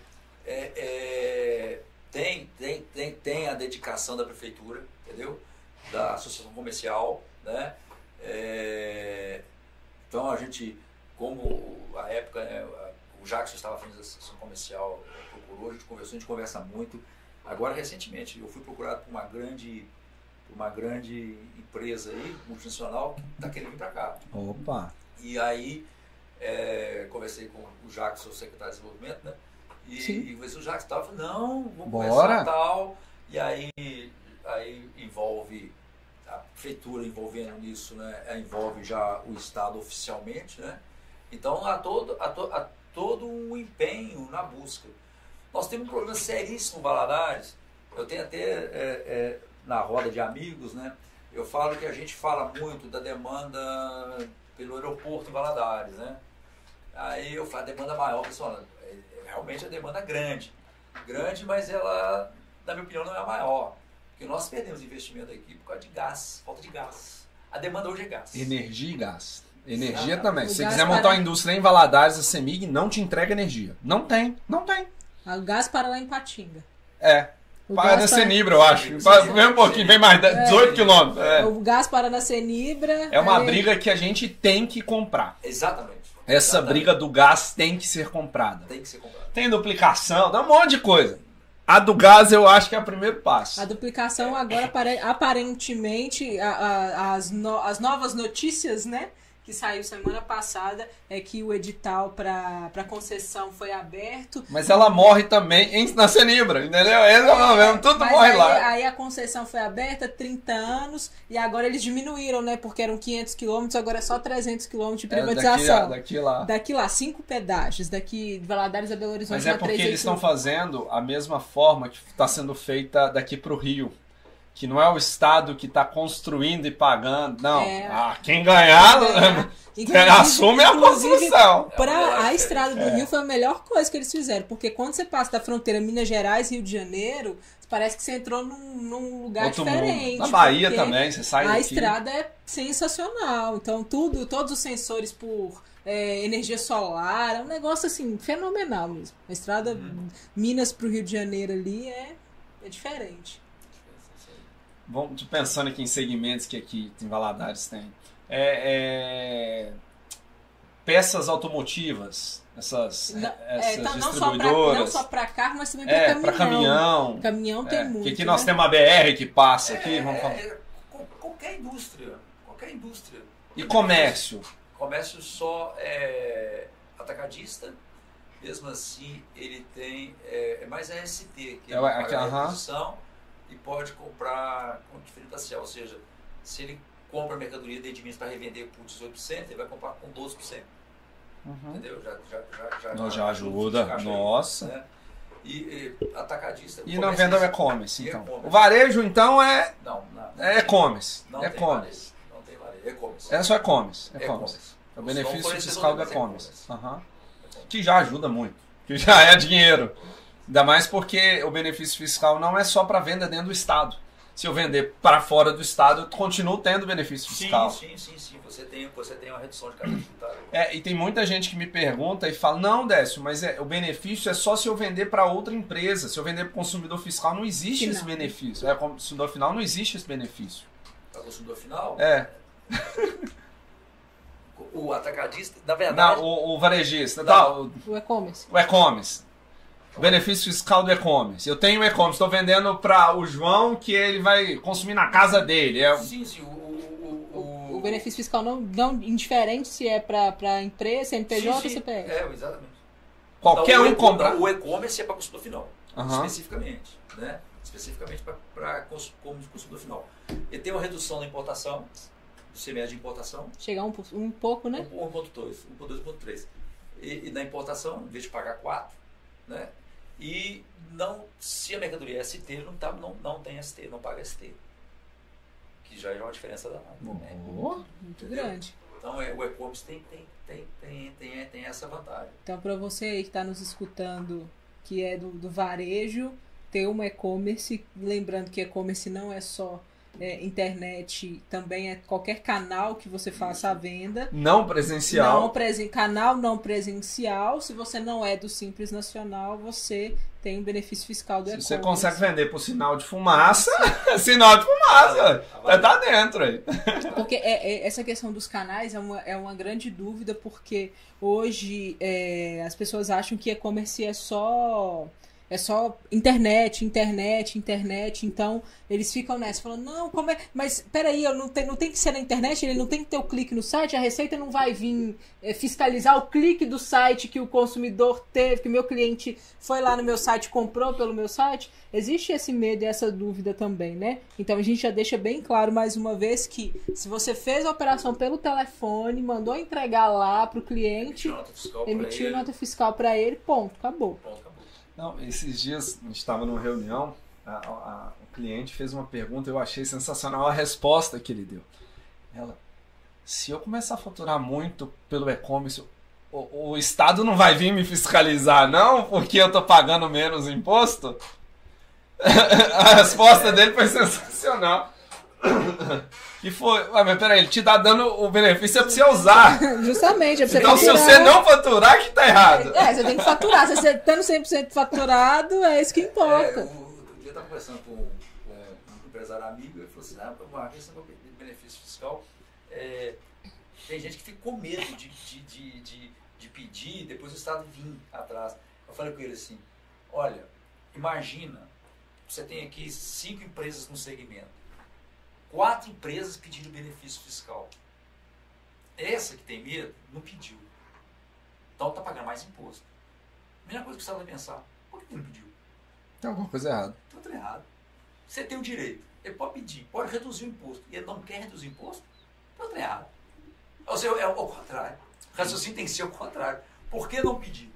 É, é, tem, tem, tem, tem a dedicação da prefeitura, entendeu? Da associação comercial, né? É, então a gente, como a época, né, o Jackson estava fazendo a associação comercial, procurou, a gente conversou, a gente conversa muito. Agora, recentemente, eu fui procurado por uma grande, por uma grande empresa aí, multinacional, que está querendo vir para cá. Opa! E aí, é, conversei com o Jackson, o secretário de desenvolvimento, né? E, e o tal, falei, não, vamos Bora. conversar tal. E aí, aí envolve a prefeitura envolvendo nisso, né? é, Envolve já o Estado oficialmente, né? Então há todo, há, to- há todo um empenho na busca. Nós temos um problema seríssimo em Valadares. Eu tenho até é, é, na roda de amigos, né? Eu falo que a gente fala muito da demanda pelo aeroporto em Valadares, né? Aí eu falo, a demanda maior, pessoal, realmente a demanda é grande. Grande, mas ela, na minha opinião, não é a maior. Porque nós perdemos investimento aqui por causa de gás, falta de gás. A demanda hoje é gás. Energia e gás. Energia Exato. também. O Se você quiser montar para- uma indústria em Valadares, a CEMIG não te entrega energia. Não tem, não tem. O gás para lá em Patinga. É. O Para na para- Senibra, eu acho. Sim, Para- Vem um pouquinho, vem mais, 18 quilômetros. É. O gás para na Senibra. É uma aí- briga que a gente tem que comprar. Exatamente. Essa Exatamente. briga do gás tem que ser comprada. tem que ser comprado. Tem duplicação, dá um monte de coisa. A do gás eu acho que é o primeiro passo. A duplicação agora, apare- aparentemente, a- a- as, no- as novas notícias, né? Que saiu semana passada é que o edital para concessão foi aberto. Mas ela morre também em, na Senibra, entendeu? Esse é o problema, tudo Mas morre aí, lá. aí a concessão foi aberta 30 anos e agora eles diminuíram, né? Porque eram 500 quilômetros, agora é só 300 quilômetros de É, daqui, privatização. daqui lá. Daqui lá, cinco pedágios. Daqui de Valadares a Belo Horizonte Mas é porque três eles estão fazendo a mesma forma que está sendo feita daqui para o Rio. Que não é o Estado que está construindo e pagando. Não. É. Ah, quem ganhar, [LAUGHS] Inclusive- assume a construção. Pra É a estrada do É. Rio foi a melhor coisa que eles fizeram, porque quando você passa da fronteira Minas Gerais Rio de Janeiro, parece que você entrou num, num lugar Outro diferente. mundo. Na Bahia também, você sai A daqui. estrada é sensacional. Então tudo, todos os sensores por é, energia solar, é um negócio assim fenomenal mesmo. A estrada Uhum. Minas pro Rio de Janeiro ali é, é diferente. Vamos pensando aqui em segmentos que aqui em Valadares tem. É, é, peças automotivas, essas, Não, essas é, então, não, só pra, não distribuidoras. só pra carro, mas também pra é, caminhão. para caminhão. Caminhão tem É, muito. que aqui nós né? temos a BR que passa aqui, É, vamos falar. é, qual- qualquer indústria. Qualquer indústria. E comércio. Comércio só é atacadista. Mesmo assim, ele tem. É, é mais a ST, que É, paga a reposição e pode comprar com diferencial. Ou seja, se ele compra mercadoria dentro de Minas para revender por 18%, ele vai comprar com 12%. Entendeu? Já, já, já, já, Não, já ajuda. já ajuda, Nossa. né? E, e atacadista. E na venda é e-commerce, E então. e-commerce. O varejo, então, é Não, não, não é e-commerce. Não É tem e-commerce. varejo. Não tem varejo. E-commerce. É só e-commerce. É e-commerce. E-commerce. É o benefício fiscal do é e-commerce. e-commerce. Aham. Que já ajuda muito. Que já é [LAUGHS] dinheiro. Ainda mais porque o benefício fiscal não é só para venda dentro do Estado. Se eu vender para fora do Estado, eu continuo tendo benefício Sim, fiscal. sim, sim, sim. Você tem, você tem uma redução de carga tributária. É, e tem muita gente que me pergunta e fala: não, Décio, mas é, o benefício é só se eu vender para outra empresa. Se eu vender para o consumidor fiscal, não existe Final. esse benefício. É, consumidor final não existe esse benefício. Para o consumidor final, É, [LAUGHS] o atacadista, na verdade, não, o, o varejista, tá, o, O e-commerce. o e-commerce. O benefício fiscal do e-commerce. Eu tenho o e-commerce, estou vendendo para o João que ele vai consumir na casa dele. É, sim, sim, o, o, o, O benefício fiscal não, não indiferente se é pra empresa, CNPJ ou sim, sim, CPF. É, exatamente. qualquer Então, o um compra. O e-commerce é para consumidor final, Aham. especificamente, né? Especificamente para consumidor final. Ele tem uma redução da importação, do CMS de importação, Chegar um, um pouco, né? 1.2, 1.2, 1.3. E, e na importação, em vez de pagar 4, né? E não, se a mercadoria é ST, não, tá, não, não tem ST, não paga ST. Que já é uma diferença né? Oh, Muito grande. Então é, o e-commerce tem, tem, tem, tem, tem, tem essa vantagem. Então, pra você aí que tá nos escutando, que é do, do varejo, ter um e-commerce, lembrando que e-commerce não é só é, internet, também é qualquer canal que você faça a venda. Não presencial. Não presen canal não presencial. Se você não é do Simples Nacional, você tem um benefício fiscal do Se você consegue vender por sinal de fumaça, [LAUGHS] sinal de fumaça. Vai tá dentro aí. [LAUGHS] Porque é, é- essa questão dos canais é uma, é uma grande dúvida, porque hoje é, as pessoas acham que e-commerce é só. É só internet, internet, internet. Então, eles ficam nessa, falando, não, como é. Mas peraí, eu não, tem, não tem que ser na internet, ele não tem que ter o clique no site, a Receita não vai vir é, fiscalizar o clique do site que o consumidor teve, que o meu cliente foi lá no meu site, comprou pelo meu site. Existe esse medo e essa dúvida também, né? Então a gente já deixa bem claro mais uma vez que se você fez a operação pelo telefone, mandou entregar lá pro cliente, Emitiu nota fiscal emitiu ele, para ele, ponto, acabou. Pronto, acabou. Não, esses dias a gente estava numa reunião, a- a- o cliente fez uma pergunta, eu achei sensacional a resposta que ele deu. Ela, se eu começar a faturar muito pelo e-commerce, o, o Estado não vai vir me fiscalizar, não? Porque eu tô pagando menos imposto? [LAUGHS] a resposta dele foi sensacional. [COUGHS] E foi, ué, mas peraí, ele te tá dando o benefício é pra você usar. [LAUGHS] Justamente, é pra você Então se faturar. você não faturar, que tá errado. É, você tem que faturar. Se você estando 100% faturado, é isso que É, importa. o- outro dia eu estava conversando com, com um empresário amigo e ele falou assim: ah, Marcos, esse negócio de benefício fiscal, é, tem gente que fica com medo de, de, de, de, de pedir e depois o Estado vir atrás. Eu falei com ele assim: olha, imagina, você tem aqui cinco empresas no segmento, quatro empresas pedindo benefício fiscal. Essa que tem medo não pediu. Então está pagando mais imposto. A mesma coisa que Estado vai pensar: por que não pediu? Tem alguma coisa errada. Tudo errado. Você tem o direito. Ele pode pedir, pode reduzir o imposto. E ele não quer reduzir o imposto? Tudo errado. Ou seja, é o contrário. O raciocínio tem que ser o contrário. Por que não pedir?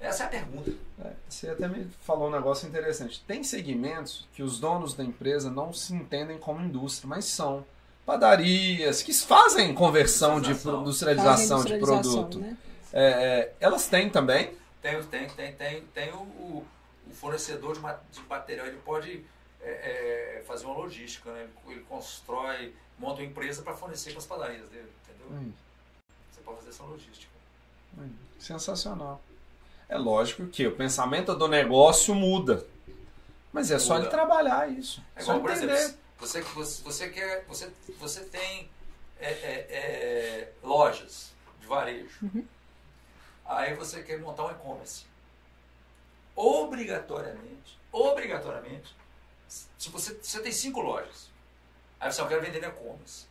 Essa é a pergunta. É, Você até me falou um negócio interessante. Tem segmentos que os donos da empresa não se entendem como indústria, mas são padarias que fazem conversão de Industrialização. industrialização, de produto. né? É, é, elas têm também. Tem, tem, tem, tem, tem o, o- fornecedor de material, ele pode é, é, fazer uma logística, né? ele, ele constrói, monta uma empresa para fornecer para as padarias dele, entendeu? Hum, Você pode fazer essa logística. hum, sensacional. É lógico que o pensamento do negócio muda. Mas é só Muda. ele trabalhar isso. É só igual, por entender. exemplo, você, você, você, quer, você, você tem é, é, é, lojas de varejo. Aí você quer montar um e-commerce. Obrigatoriamente, obrigatoriamente, se você, você tem cinco lojas, aí você não quer vender no e-commerce.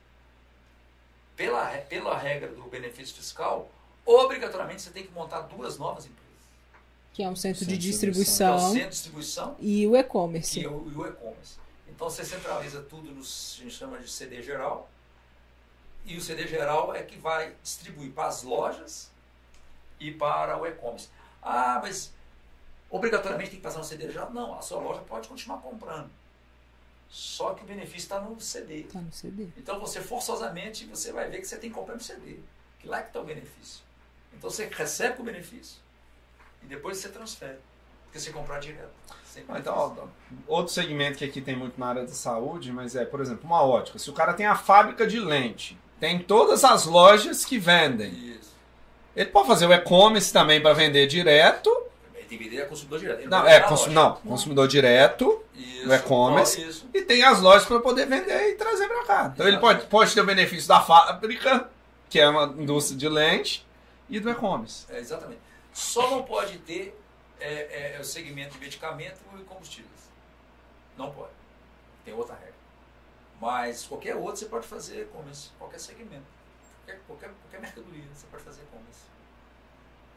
Pela, pela regra do benefício fiscal, obrigatoriamente você tem que montar duas novas empresas. Que é um centro de Centro de Que é o distribuição centro de distribuição e o e-commerce. e o, e o e-commerce. Então você centraliza tudo no a gente chama de CD geral. E o CD geral é que vai distribuir para as lojas e para o e-commerce. Ah, mas obrigatoriamente tem que passar no CD geral? Não, a sua loja pode continuar comprando. Só que o benefício está no CD. Tá no CD. Então você forçosamente você vai ver que você tem que comprar no CD. Que lá que está o benefício. Então você recebe o benefício e depois você transfere. Porque você comprar direto. Ah. Então, ó, outro segmento que aqui tem muito na área da saúde, mas é, por exemplo, uma ótica. Se o cara tem a fábrica de lente, tem todas as lojas que vendem. Isso. Ele pode fazer o e-commerce também para vender direto. Ele tem que vender a consumidor direto. Não, vai é, cons- não, consumidor direto. Isso. no e-commerce. E tem as lojas para poder vender e trazer para cá. Então ele pode, pode ter o benefício da fábrica, que é uma indústria de lente, e do e-commerce. É, exatamente. Só não pode ter é, é, o segmento de medicamento e combustíveis. Não pode. Tem outra regra. Mas qualquer outro você pode fazer e-commerce. Qualquer segmento. Qualquer, qualquer, qualquer mercadoria você pode fazer e-commerce.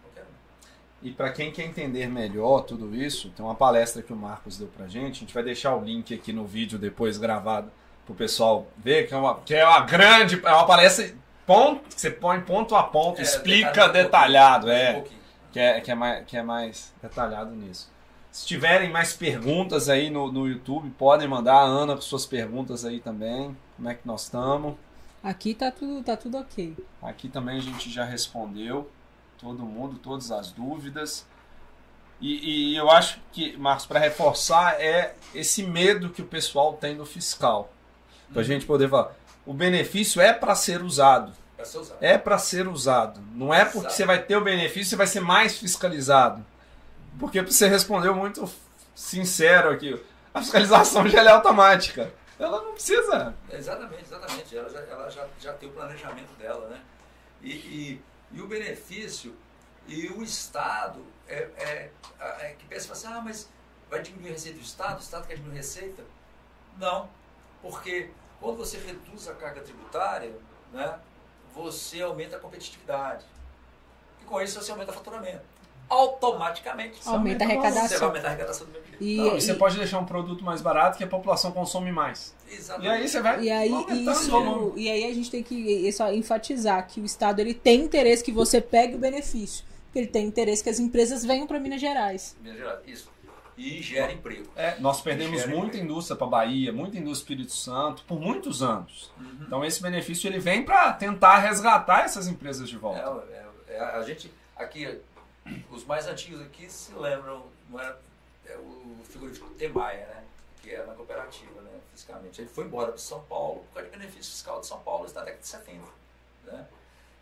Qualquer um. E para quem quer entender melhor tudo isso, tem uma palestra que o Marcos deu pra gente. A gente vai deixar o link aqui no vídeo depois gravado pro pessoal ver, que é uma, que é uma grande. É uma palestra ponto, que você põe ponto a ponto, É, explica detalhado um detalhado, pouquinho, é. um. Que é, que, é mais, que é mais detalhado nisso. Se tiverem mais perguntas aí no, no YouTube, podem mandar a Ana com suas perguntas aí também. Como é que nós estamos? Aqui tá tudo, tá tudo ok. Aqui também a gente já respondeu todo mundo, todas as dúvidas. E, e eu acho que, Marcos, para reforçar, é esse medo que o pessoal tem do fiscal. Para a gente poder falar. O benefício é para ser usado. Ser usado. É para ser usado. Não é porque Exato. você vai ter o benefício, você vai ser mais fiscalizado. Porque você respondeu muito sincero aqui. A fiscalização já é automática. Ela não precisa. Exatamente, exatamente. Ela já, ela já, já tem o planejamento dela, né? E, e, e o benefício e o Estado é, é, é que pensa assim, ah, mas vai diminuir a receita do Estado, o Estado quer diminuir a receita? Não, porque quando você reduz a carga tributária, né, você aumenta a competitividade. E com isso você aumenta o faturamento. Automaticamente Aumenta a aumenta o valor. você vai arrecadação. aumentar a arrecadação do mesmo jeito. E, Não, e você e- pode deixar um produto mais barato que a população consome mais. E Exatamente. aí você vai E aí, isso, e aí a gente tem que isso, enfatizar que o Estado ele tem interesse que você pegue o benefício. Porque ele tem interesse que as empresas venham para Minas Gerais. Minas Gerais, Isso. E gera emprego. É, nós perdemos muita emprego. indústria para Bahia, muita indústria Espírito Santo por muitos anos. Uhum. Então esse benefício ele vem para tentar resgatar essas empresas de volta. É, é, é, a gente aqui, os mais antigos aqui se lembram, não era é o frigorífico Temaia, né? Que é na cooperativa, né? Fisicamente. Ele foi embora para São Paulo por causa de benefício fiscal de São Paulo na década de 70. Né?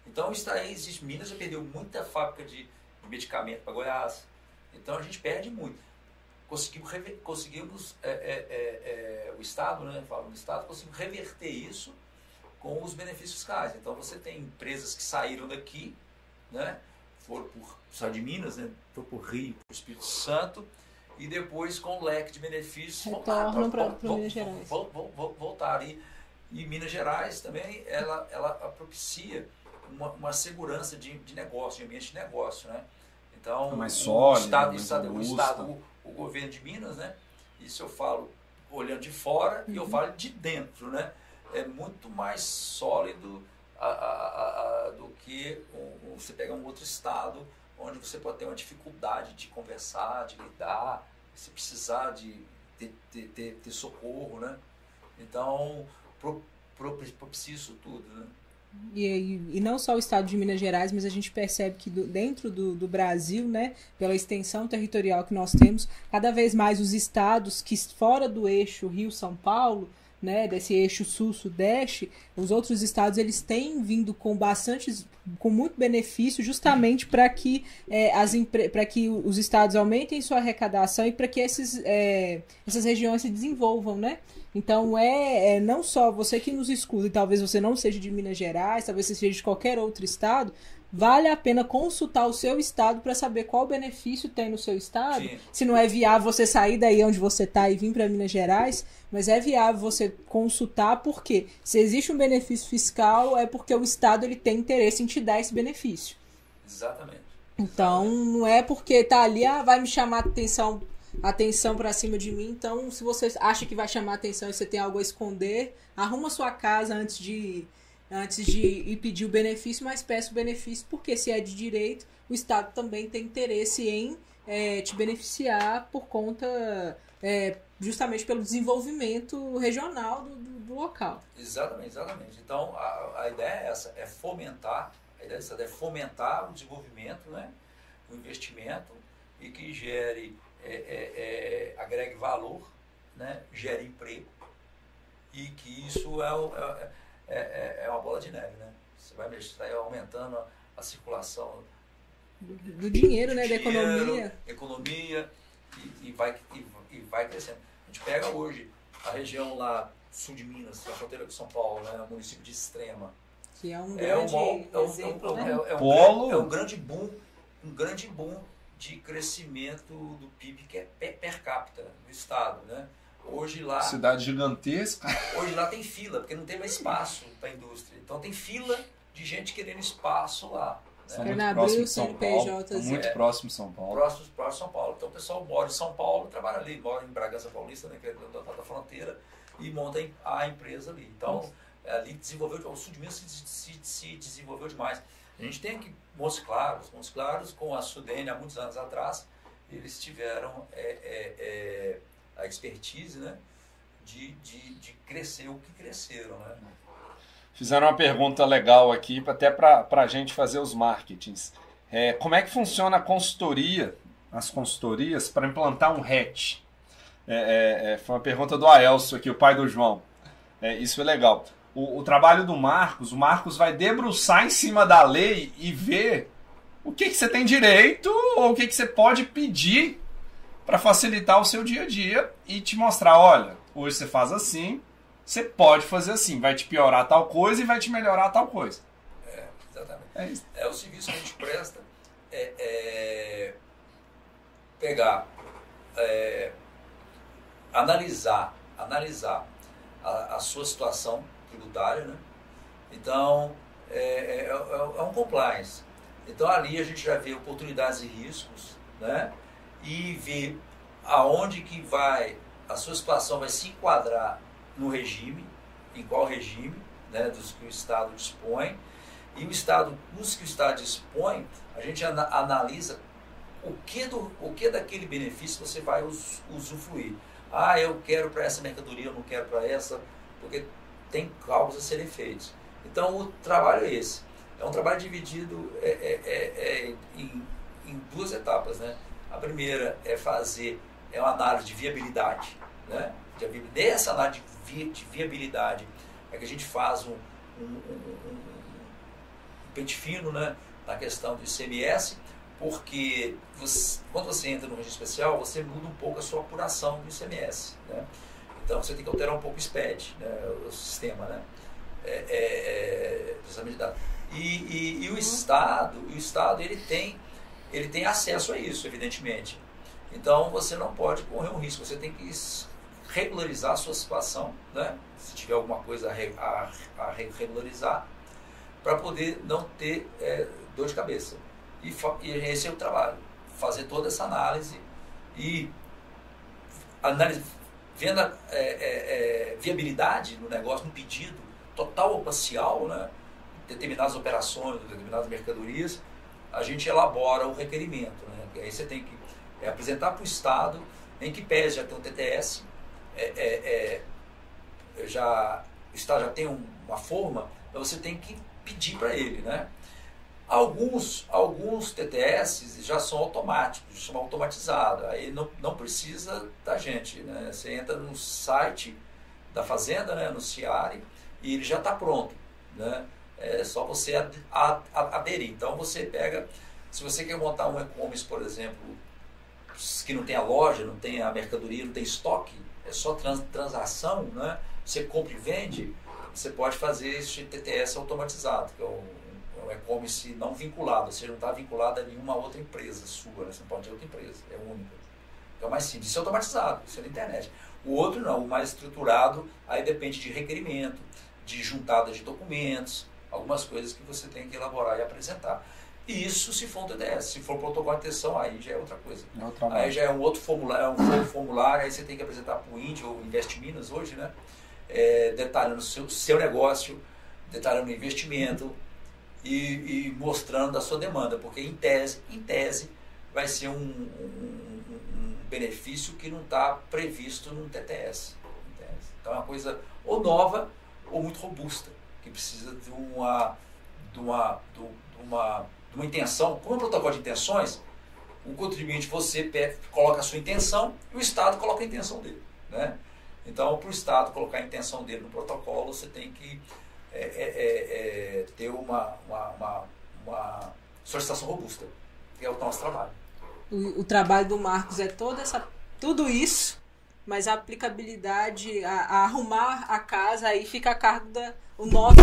Então, isso aí existe. Minas já perdeu muita fábrica de, de medicamento para Goiás. Então, a gente perde muito. Conseguimos, conseguimos é, é, é, é, o Estado, né? Falo no Estado, conseguimos reverter isso com os benefícios fiscais. Então, você tem empresas que saíram daqui, né? foram por só de Minas, né? Foi por Rio, por Espírito Santo, e depois com o leque de benefícios retornam para Minas Gerais. Vão, vão, vão, voltar ali. E Minas Gerais também ela, ela propicia uma, uma segurança de, de negócio, de ambiente de negócio, né? Então, é mais sólido, o estado, mais estado, o, estado o, governo de Minas, né? Isso eu falo olhando de fora uhum. e eu uhum. falo de dentro, né? É muito mais sólido a, a, a, do que um, você pegar um outro estado onde você pode ter uma dificuldade de conversar, de lidar, se precisar de ter, ter, ter, ter socorro, né? Então, pro, propicia isso tudo, né? E, e, não só o estado de Minas Gerais, mas a gente percebe que do, dentro do, do, Brasil, né, pela extensão territorial que nós temos, cada vez mais os estados que fora do eixo Rio-São Paulo né, desse eixo sul-sudeste, os outros estados eles têm vindo com bastante, com muito benefício, justamente para que é, as para que os estados aumentem sua arrecadação e para que esses, é, essas regiões se desenvolvam, né? Então é, é, não só você que nos escuta, e talvez você não seja de Minas Gerais, talvez você seja de qualquer outro estado, vale a pena consultar o seu estado para saber qual benefício tem no seu estado. Sim. Se não é viável você sair daí onde você está e vir para Minas Gerais, mas é viável você consultar porque se existe um benefício fiscal é porque o estado ele tem interesse em te dar esse benefício. Exatamente. Então não é porque tá ali ah, vai me chamar atenção atenção para cima de mim. Então se você acha que vai chamar atenção e você tem algo a esconder, arruma sua casa antes de antes de ir pedir o benefício, mas peça o benefício porque se é de direito, o Estado também tem interesse em é, te beneficiar por conta, é, justamente pelo desenvolvimento regional do, do, do, local. Exatamente, exatamente. Então a, a ideia é essa, é fomentar, a ideia é, é fomentar o desenvolvimento, né, o investimento e que gere, é, é, é agregue valor, né, gere emprego e que isso é, o, é é, é, é, uma bola de neve, né? Você vai mexer, vai aumentando a, a circulação do, do dinheiro, né? Dinheiro, da economia. Economia e, e, vai, e, e, vai crescendo. A gente pega hoje a região lá sul de Minas, a fronteira com São Paulo, né? O município de Extrema. Que é um é grande é exemplo, é, é, Polo. é um grande boom, um grande boom de crescimento do PIB que é per capita no estado, né? Hoje lá. Cidade gigantesca. [LAUGHS] Hoje lá tem fila, porque não tem mais espaço para a indústria. Então tem fila de gente querendo espaço lá. Né? São muito próximo de São Paulo. Muito é, próximo de São Paulo. Próximo, próximo de São Paulo. Então o pessoal mora em São Paulo, trabalha ali, mora em Bragança Paulista, né, que é da, da fronteira, e monta a empresa ali. Então, ali desenvolveu, o sul de Minas se, se, se, desenvolveu demais. A gente tem aqui Montes Claros, Montes Claros com a Sudene há muitos anos atrás, eles tiveram é, é, é a expertise, né? De, de, de crescer o que cresceram, né? Fizeram uma pergunta legal aqui, até para a gente fazer os marketings. É, como é que funciona a consultoria, as consultorias, para implantar um hatch? É, é, é, foi uma pergunta do Aelso aqui, o pai do João. É, isso é legal. O, o, trabalho do Marcos, o Marcos vai debruçar em cima da lei e ver o que, que você tem direito ou o que, que você pode pedir para facilitar o seu dia a dia e te mostrar, olha, hoje você faz assim, você pode fazer assim, vai te piorar tal coisa e vai te melhorar tal coisa. É, exatamente. É, isso. é o serviço que a gente presta é, é pegar, é, analisar, analisar a, a, sua situação tributária, né? Então, é, é, é, é um compliance. Então ali a gente já vê oportunidades e riscos, né? E ver aonde que vai, a sua situação vai se enquadrar no regime, em qual regime, né, dos que o Estado dispõe, e o Estado, nos que o Estado dispõe, a gente analisa o que, do, o que daquele benefício você vai us, usufruir. Ah, eu quero para essa mercadoria, eu não quero para essa, porque tem cálculos a serem feitos. Então, o trabalho é esse. É um trabalho dividido é, é, é, é em, em duas etapas, né? A primeira é fazer é uma análise de viabilidade. Né? Nessa análise de viabilidade é que a gente faz um, um, um, um pente fino né, na questão do ICMS, porque você, quando você entra no regime especial, você muda um pouco a sua apuração do ICMS. Né? Então você tem que alterar um pouco o SPED, né, o sistema né, é, é, é de dados. E, e, e, o Estado, o Estado ele tem, ele tem acesso a isso, evidentemente. Então você não pode correr um risco, você tem que regularizar a sua situação, né? se tiver alguma coisa a, regularizar, para poder não ter é, dor de cabeça. E, e esse é o trabalho, fazer toda essa análise e análise, vendo a é, é, é, viabilidade no negócio, no pedido, total ou parcial, né? determinadas operações, determinadas mercadorias, a gente elabora o requerimento. Né? Aí você tem que é, apresentar para o Estado, em que pese já tem um TTS, é, é, é, já, o Estado já tem um, uma forma, mas você tem que pedir para ele. Né? Alguns, alguns TTS já são automáticos, são automatizados, aí não, não precisa da gente. Né? Você entra no site da Fazenda, né, no CIARE, e ele já está pronto. Né? É só você ad, ad, ad, aderir. Então você pega, se você quer montar um e-commerce, por exemplo, que não tem a loja, não tem a mercadoria, não tem estoque, é só trans, transação, né? você compra e vende, você pode fazer esse TTS automatizado, que é um, um e-commerce não vinculado, seja, não está vinculado a nenhuma outra empresa sua, né? você não pode ter outra empresa, é única. É mais simples, isso é automatizado, isso é na internet. O outro não, o mais estruturado, aí depende de requerimento, de juntada de documentos, algumas coisas que você tem que elaborar e apresentar. Isso se for um TDS. Se for protocolo de atenção, aí já é outra coisa. É aí já é um outro formulário, é um formulário, aí você tem que apresentar para o Índio ou Invest Minas hoje, né? É, detalhando o seu, seu negócio, detalhando o investimento e, e, mostrando a sua demanda, porque em tese, em tese vai ser um, um, um benefício que não está previsto num TTS. Então é uma coisa ou nova ou muito robusta que precisa de uma, de uma, de uma, de uma intenção. Como é um protocolo de intenções, o contribuinte, você coloca a sua intenção e o Estado coloca a intenção dele. Né? Então, para o Estado colocar a intenção dele no protocolo, você tem que é, é, é, é ter uma, uma, uma, uma solicitação robusta, que é o nosso trabalho. O, o trabalho do Marcos é toda essa, tudo isso mas a aplicabilidade, a, a, arrumar a casa aí fica a cargo da o nosso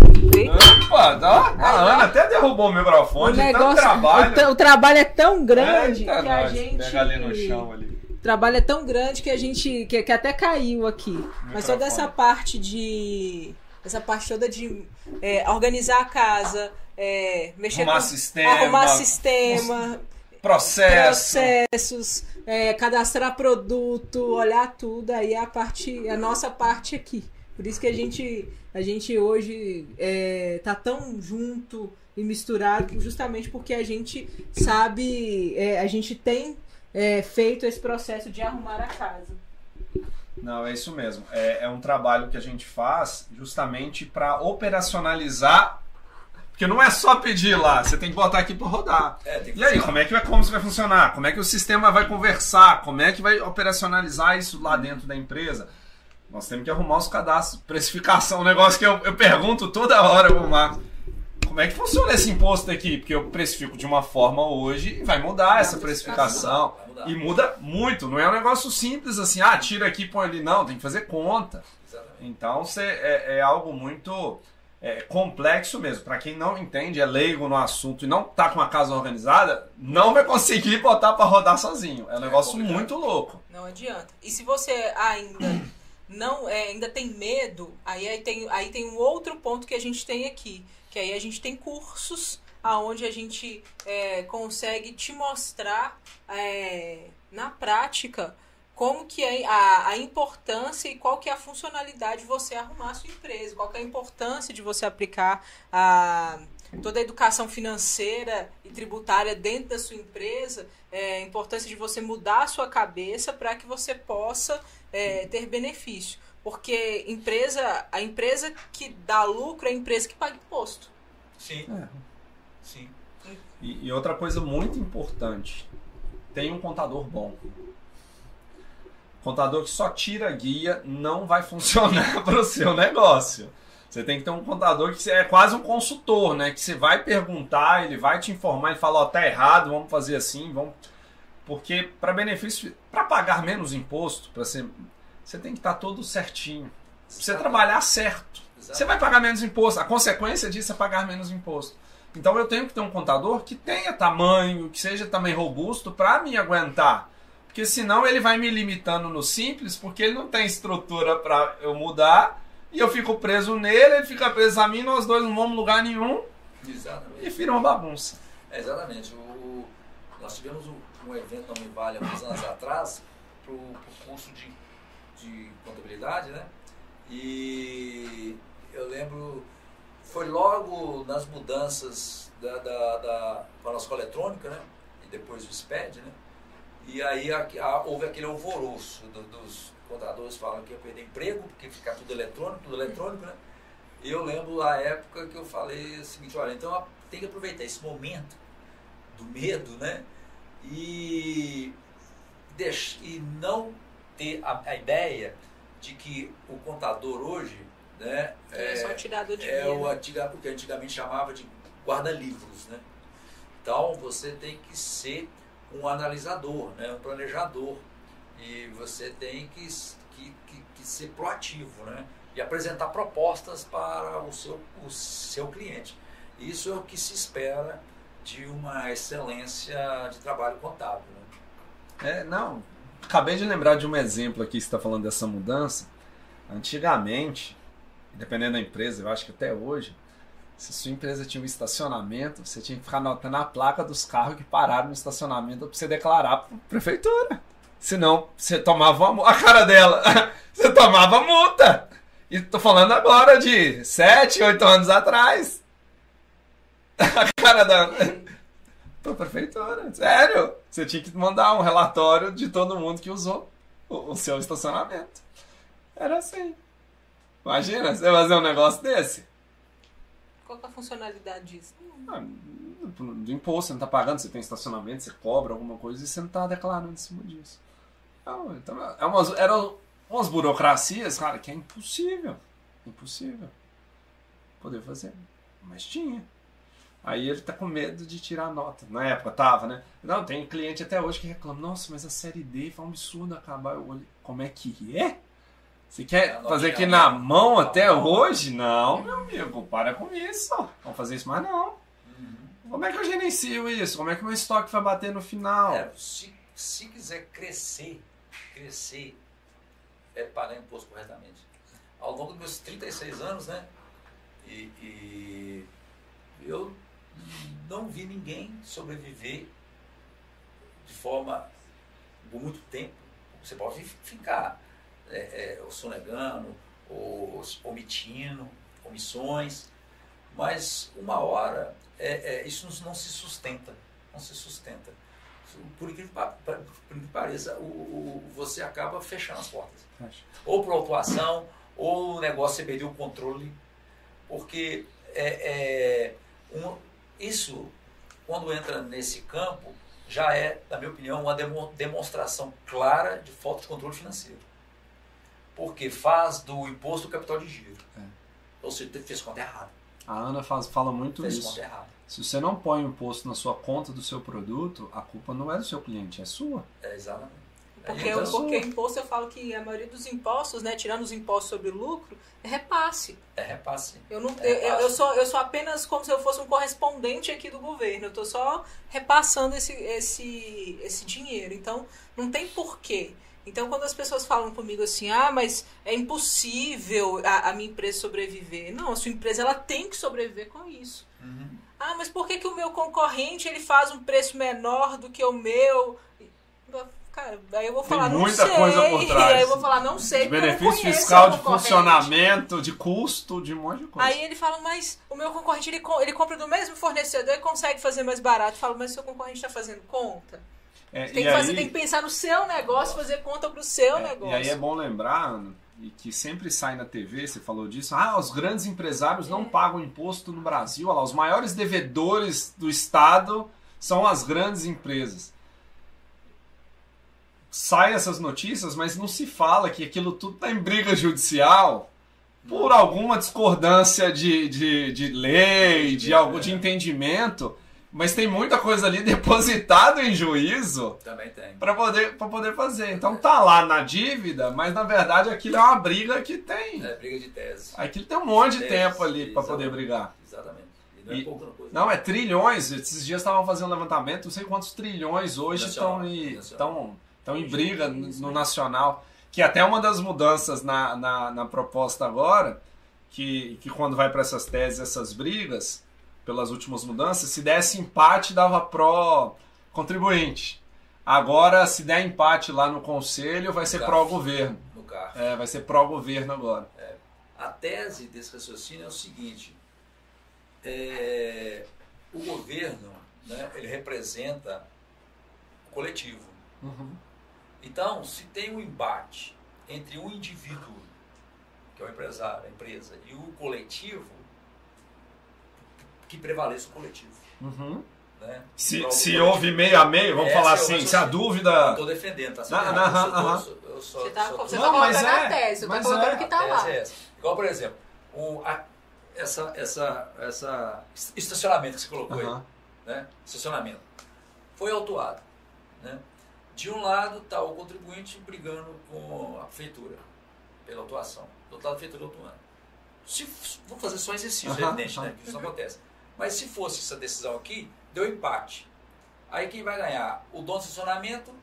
Opa, dá, a Ana até derrubou o microfone, o negócio, trabalho. O, o, trabalho é tão grande Eita que a gente. Pega ali no chão ali. O trabalho é tão grande que a gente. que, que até caiu aqui. Mas toda essa parte de. Essa parte toda de é, organizar a casa, é, mexer arrumar com, sistema, arrumar sistema, Processo. processos, é, cadastrar produto, olhar tudo, aí é a parte, a nossa parte aqui. Por isso que a gente, a gente hoje é, tá tão junto e misturado, justamente porque a gente sabe, é, a gente tem é, feito esse processo de arrumar a casa. Não, é isso mesmo. É, é um trabalho que a gente faz justamente para operacionalizar porque não é só pedir lá, você tem que botar aqui para rodar. É, e aí, como é que vai, como isso vai funcionar? Como é que o sistema vai conversar? Como é que vai operacionalizar isso lá dentro da empresa? Nós temos que arrumar os cadastros, precificação, um negócio que eu, eu pergunto toda hora pro Marcos. Como é que funciona esse imposto aqui? Porque eu precifico de uma forma hoje e vai mudar essa precificação. E muda muito. Não é um negócio simples assim, ah, tira aqui põe ali. Não, tem que fazer conta. Então você, é, é algo muito é, complexo mesmo. Para quem não entende, é leigo no assunto e não tá com a casa organizada, não vai conseguir botar para rodar sozinho. É um é negócio muito louco. Não adianta. E se você ainda não é, ainda tem medo, aí, aí, tem, aí tem um outro ponto que a gente tem aqui, que aí a gente tem cursos aonde a gente é, consegue te mostrar é, na prática como que é a, a importância e qual que é a funcionalidade de você arrumar a sua empresa, qual que é a importância de você aplicar a, toda a educação financeira e tributária dentro da sua empresa, é, a importância de você mudar a sua cabeça para que você possa é, ter benefício. Porque empresa, a empresa que dá lucro é a empresa que paga imposto. Sim. É. Sim. E, e outra coisa muito importante, tem um contador bom. Contador que só tira guia não vai funcionar [LAUGHS] para o seu negócio. Você tem que ter um contador que é quase um consultor, né? Que você vai perguntar, ele vai te informar, ele fala, ó, oh, tá errado, vamos fazer assim, vamos. Porque para benefício, para pagar menos imposto, para ser, você tem que estar tá todo certinho. Você trabalhar certo. Você vai pagar menos imposto. A consequência disso é pagar menos imposto. Então eu tenho que ter um contador que tenha tamanho, que seja também robusto para me aguentar. Porque senão ele vai me limitando no simples, porque ele não tem estrutura para eu mudar e eu fico preso nele, ele fica preso a mim, nós dois não vamos lugar nenhum. Exatamente. E vira uma bagunça. É, exatamente. O, nós tivemos um, um evento na Univale há uns anos atrás para o curso de, de contabilidade, né? E eu lembro, foi logo nas mudanças da, da, da para a escola eletrônica, né? E depois o SPED, né? E aí a, a, houve aquele alvoroço do, dos contadores falam que ia perder emprego, porque ficar tudo eletrônico, tudo eletrônico, né? E eu lembro a época que eu falei o seguinte, olha, então tem que aproveitar esse momento do medo, né? E, deixa, e não ter a, a ideia de que o contador hoje né, é, é só tirador de é o, antiga, o que antigamente chamava de guarda-livros. Né? Então você tem que ser um analisador, né, um planejador. E você tem que, que, que, que ser proativo, né? E apresentar propostas para o seu, o seu cliente. Isso é o que se espera de uma excelência de trabalho contábil. Né? É, não. Acabei de lembrar de um exemplo aqui, você está falando dessa mudança. Antigamente, dependendo da empresa, eu acho que até hoje, se sua empresa tinha um estacionamento, você tinha que ficar anotando a placa dos carros que pararam no estacionamento para você declarar para a prefeitura. Senão, você tomava a cara dela. [LAUGHS] você tomava multa. E tô falando agora de 7, 8 anos atrás. [LAUGHS] A cara da. [LAUGHS] Pra prefeitura. Sério. Você tinha que mandar um relatório de todo mundo que usou o seu estacionamento. Era assim. Imagina, você fazer um negócio desse. Qual é a funcionalidade disso? Ah, do imposto, você não tá pagando, você tem estacionamento, você cobra alguma coisa e você não tá declarando em cima disso. Não, então, é umas, eram umas burocracias, cara, que é impossível. Impossível. Poder fazer. Mas tinha. Aí ele tá com medo de tirar nota. Na época tava, né? Não, tem cliente até hoje que reclama, nossa, mas a série D foi um absurdo acabar. Eu olhei, como é que é? Você quer fazer aqui na mão até hoje? Não, meu amigo, para com isso. Vamos fazer isso mais não. Uhum. Como é que eu gerencio isso? Como é que o meu estoque vai bater no final? É, se, se quiser crescer crescer é pagar imposto corretamente. Ao longo dos meus 36 anos, né? E, e eu não vi ninguém sobreviver de forma por muito tempo. Você pode ficar é, é, sonegando, ou omitindo, omissões, mas uma hora é, é, isso não se sustenta, não se sustenta por incrível que pareça, o, o, você acaba fechando as portas. Ou por autuação, ou o negócio você perdeu o controle. Porque é, é, um, isso, quando entra nesse campo, já é, na minha opinião, uma demonstração clara de falta de controle financeiro. Porque faz do imposto o capital de giro. É. Ou seja, fez conta errada. A Ana faz, fala muito fez isso. Fez conta errada. Se você não põe o imposto na sua conta do seu produto, a culpa não é do seu cliente, é sua. É, exatamente. Porque, então, porque imposto eu falo que a maioria dos impostos, né, tirando os impostos sobre lucro, é repasse. É repasse. Eu, não, é eu, eu, sou, eu sou apenas como se eu fosse um correspondente aqui do governo. Eu estou só repassando esse, esse, esse dinheiro. Então, não tem porquê. Então, quando as pessoas falam comigo assim, ah, mas é impossível a, a minha empresa sobreviver. Não, a sua empresa ela tem que sobreviver com isso. Uhum. Ah, mas por que, que o meu concorrente ele faz um preço menor do que o meu? Cara, aí eu vou falar, Tem muita não sei. Coisa por [LAUGHS] trás. Aí eu vou falar, não sei. De benefício fiscal, de funcionamento, de custo, de um monte de coisa. Aí ele fala, mas o meu concorrente ele, ele compra do mesmo fornecedor e consegue fazer mais barato. Eu falo, mas seu concorrente está fazendo conta? É, tem, que fazer, aí, tem que pensar no seu negócio, fazer conta pro seu é, negócio. E aí é bom lembrar, e que sempre sai na TV, você falou disso, ah, os grandes empresários não pagam imposto no Brasil, olha lá, os maiores devedores do Estado são as grandes empresas. sai essas notícias, mas não se fala que aquilo tudo está em briga judicial por alguma discordância de, de, de lei, de algo de entendimento. Mas tem muita coisa ali [LAUGHS] depositada em juízo Também tem. para poder, pra poder fazer. Então tá lá na dívida, mas na verdade aquilo é uma briga que tem. É briga de tese. Aquilo tem um monte de Tese, tempo ali para poder brigar. Exatamente. E não é pouca coisa. Não, é trilhões. Esses dias estavam fazendo um levantamento, não sei quantos trilhões hoje estão em, estão, estão em briga no, Isso, no né? nacional. Que até uma das mudanças na, na, na proposta agora, que, que quando vai para essas teses, essas brigas, pelas últimas mudanças, se desse empate, dava pró contribuinte. Agora, se der empate lá no conselho, vai ser Tá. pró-governo. No. É, vai ser pró-governo agora. A tese desse raciocínio é o seguinte: é, o governo, né, ele representa o coletivo. Então, se tem um embate entre um indivíduo, que é o empresário, a empresa, e o coletivo, que prevaleça o coletivo. Uhum. Né? Se, Prova o se houve meio a meio, vamos Esse falar é o assim, se a dúvida. Estou defendendo, tá certo? Você tá, você Não, tá mas colocando é, a tese, eu tô mas colocando é. o que tá A lá. tese é. Igual, por exemplo, o, a- essa, essa, essa estacionamento que você colocou aí. Aham. né? estacionamento, foi autuado. Né? De um lado está o contribuinte brigando com a prefeitura pela autuação. Do outro lado, a prefeitura autuando. Se, vamos fazer só exercício, Aham, evidente, né? que isso não acontece. Mas se fosse essa decisão aqui, deu empate. Aí quem vai ganhar? O dono do estacionamento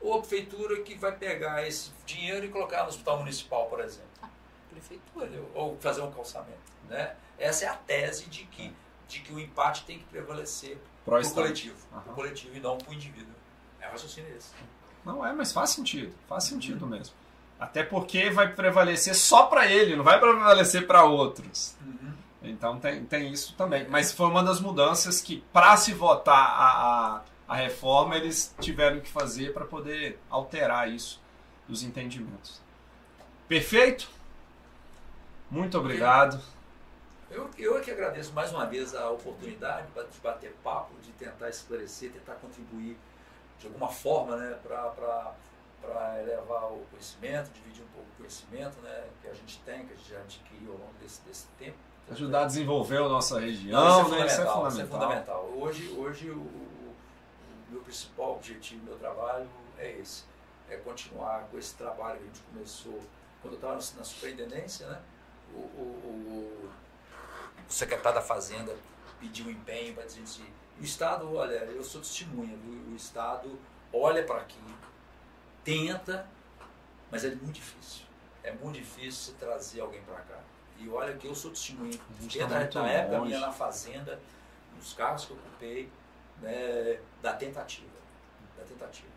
ou a prefeitura que vai pegar esse dinheiro e colocar no hospital municipal, por exemplo? Prefeitura. entendeu? ou fazer um calçamento. Né? Essa é a tese de que, de que o empate tem que prevalecer para o coletivo, pro coletivo e não para o indivíduo. É o raciocínio esse. Não é, mas faz sentido. Faz sentido mesmo. Até porque vai prevalecer só para ele, não vai prevalecer para outros. Então tem, tem isso também. Mas foi uma das mudanças que, para se votar a, a, a reforma, eles tiveram que fazer para poder alterar isso dos entendimentos. Perfeito? Muito obrigado. Eu, eu é que agradeço mais uma vez a oportunidade de bater papo, de tentar esclarecer, tentar contribuir de alguma forma né, para elevar o conhecimento, dividir um pouco o conhecimento né, que a gente tem, que a gente já adquiriu ao longo desse, desse tempo. Ajudar a desenvolver a nossa Não, região, isso, é né? Isso é fundamental, isso é fundamental. Hoje, hoje o, o- meu principal objetivo, o meu trabalho é esse. É continuar com esse trabalho que a gente começou quando eu estava na superintendência, né? O, o- o- secretário da Fazenda pediu empenho para dizer assim, o Estado, olha, eu sou testemunha, o Estado olha para aqui, tenta, mas é muito difícil. É muito difícil você trazer alguém para cá. E olha que eu sou testemunha. Desde tá a na época minha na fazenda, nos carros que eu ocupei, né, da tentativa. Da tentativa.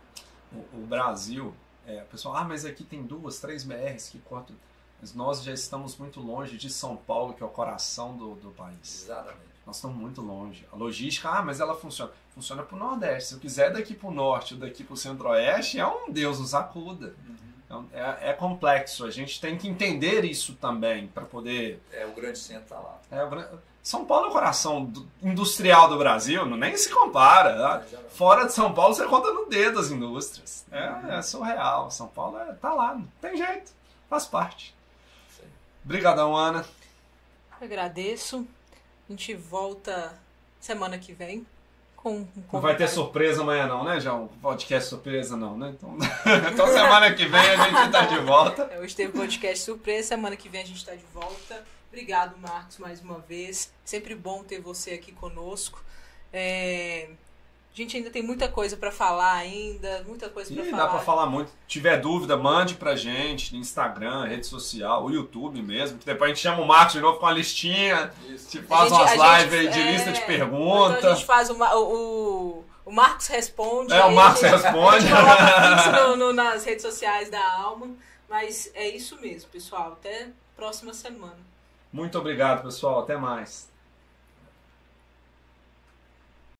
O, o Brasil, é, o pessoal, ah, mas aqui tem duas, três BRs que cortam. Mas nós já estamos muito longe de São Paulo, que é o coração do, do país. Exatamente. Nós estamos muito longe. A logística, ah, mas ela funciona. Funciona para o Nordeste. Se eu quiser daqui para o Norte ou daqui para o Centro-Oeste, é um Deus nos acuda. Então, é, é complexo. A gente tem que entender isso também para poder. É, o grande centro está lá. é, São Paulo é o coração do- industrial do Brasil, não, nem se compara. tá? Fora de São Paulo, você conta no dedo as indústrias. É, é surreal. São Paulo é, tá lá, não tem jeito. Faz parte. Obrigadão, Ana. Eu agradeço. A gente volta semana que vem com um Não vai ter surpresa amanhã não, né, João? Podcast surpresa não, né? Então, [LAUGHS] então [LAUGHS] semana que vem a gente tá de volta. É, Hoje teve podcast surpresa, semana que vem a gente está de volta. Obrigado, Marcos, mais uma vez. Sempre bom ter você aqui conosco. É, A gente ainda tem muita coisa para falar ainda, muita coisa para falar. dá pra falar muito. Se tiver dúvida, mande pra gente no Instagram, rede social, o YouTube mesmo. Que depois a gente chama o Marcos de novo com uma listinha, Isso. te faz gente- umas a gente- lives aí de é, lista de perguntas. Então a gente faz uma- o, o, o Marcos responde. É, o Marcos gente- responde. [LAUGHS] No- no- nas redes sociais da Alma. Mas é isso mesmo, pessoal. Até próxima semana. Muito obrigado, pessoal. Até mais.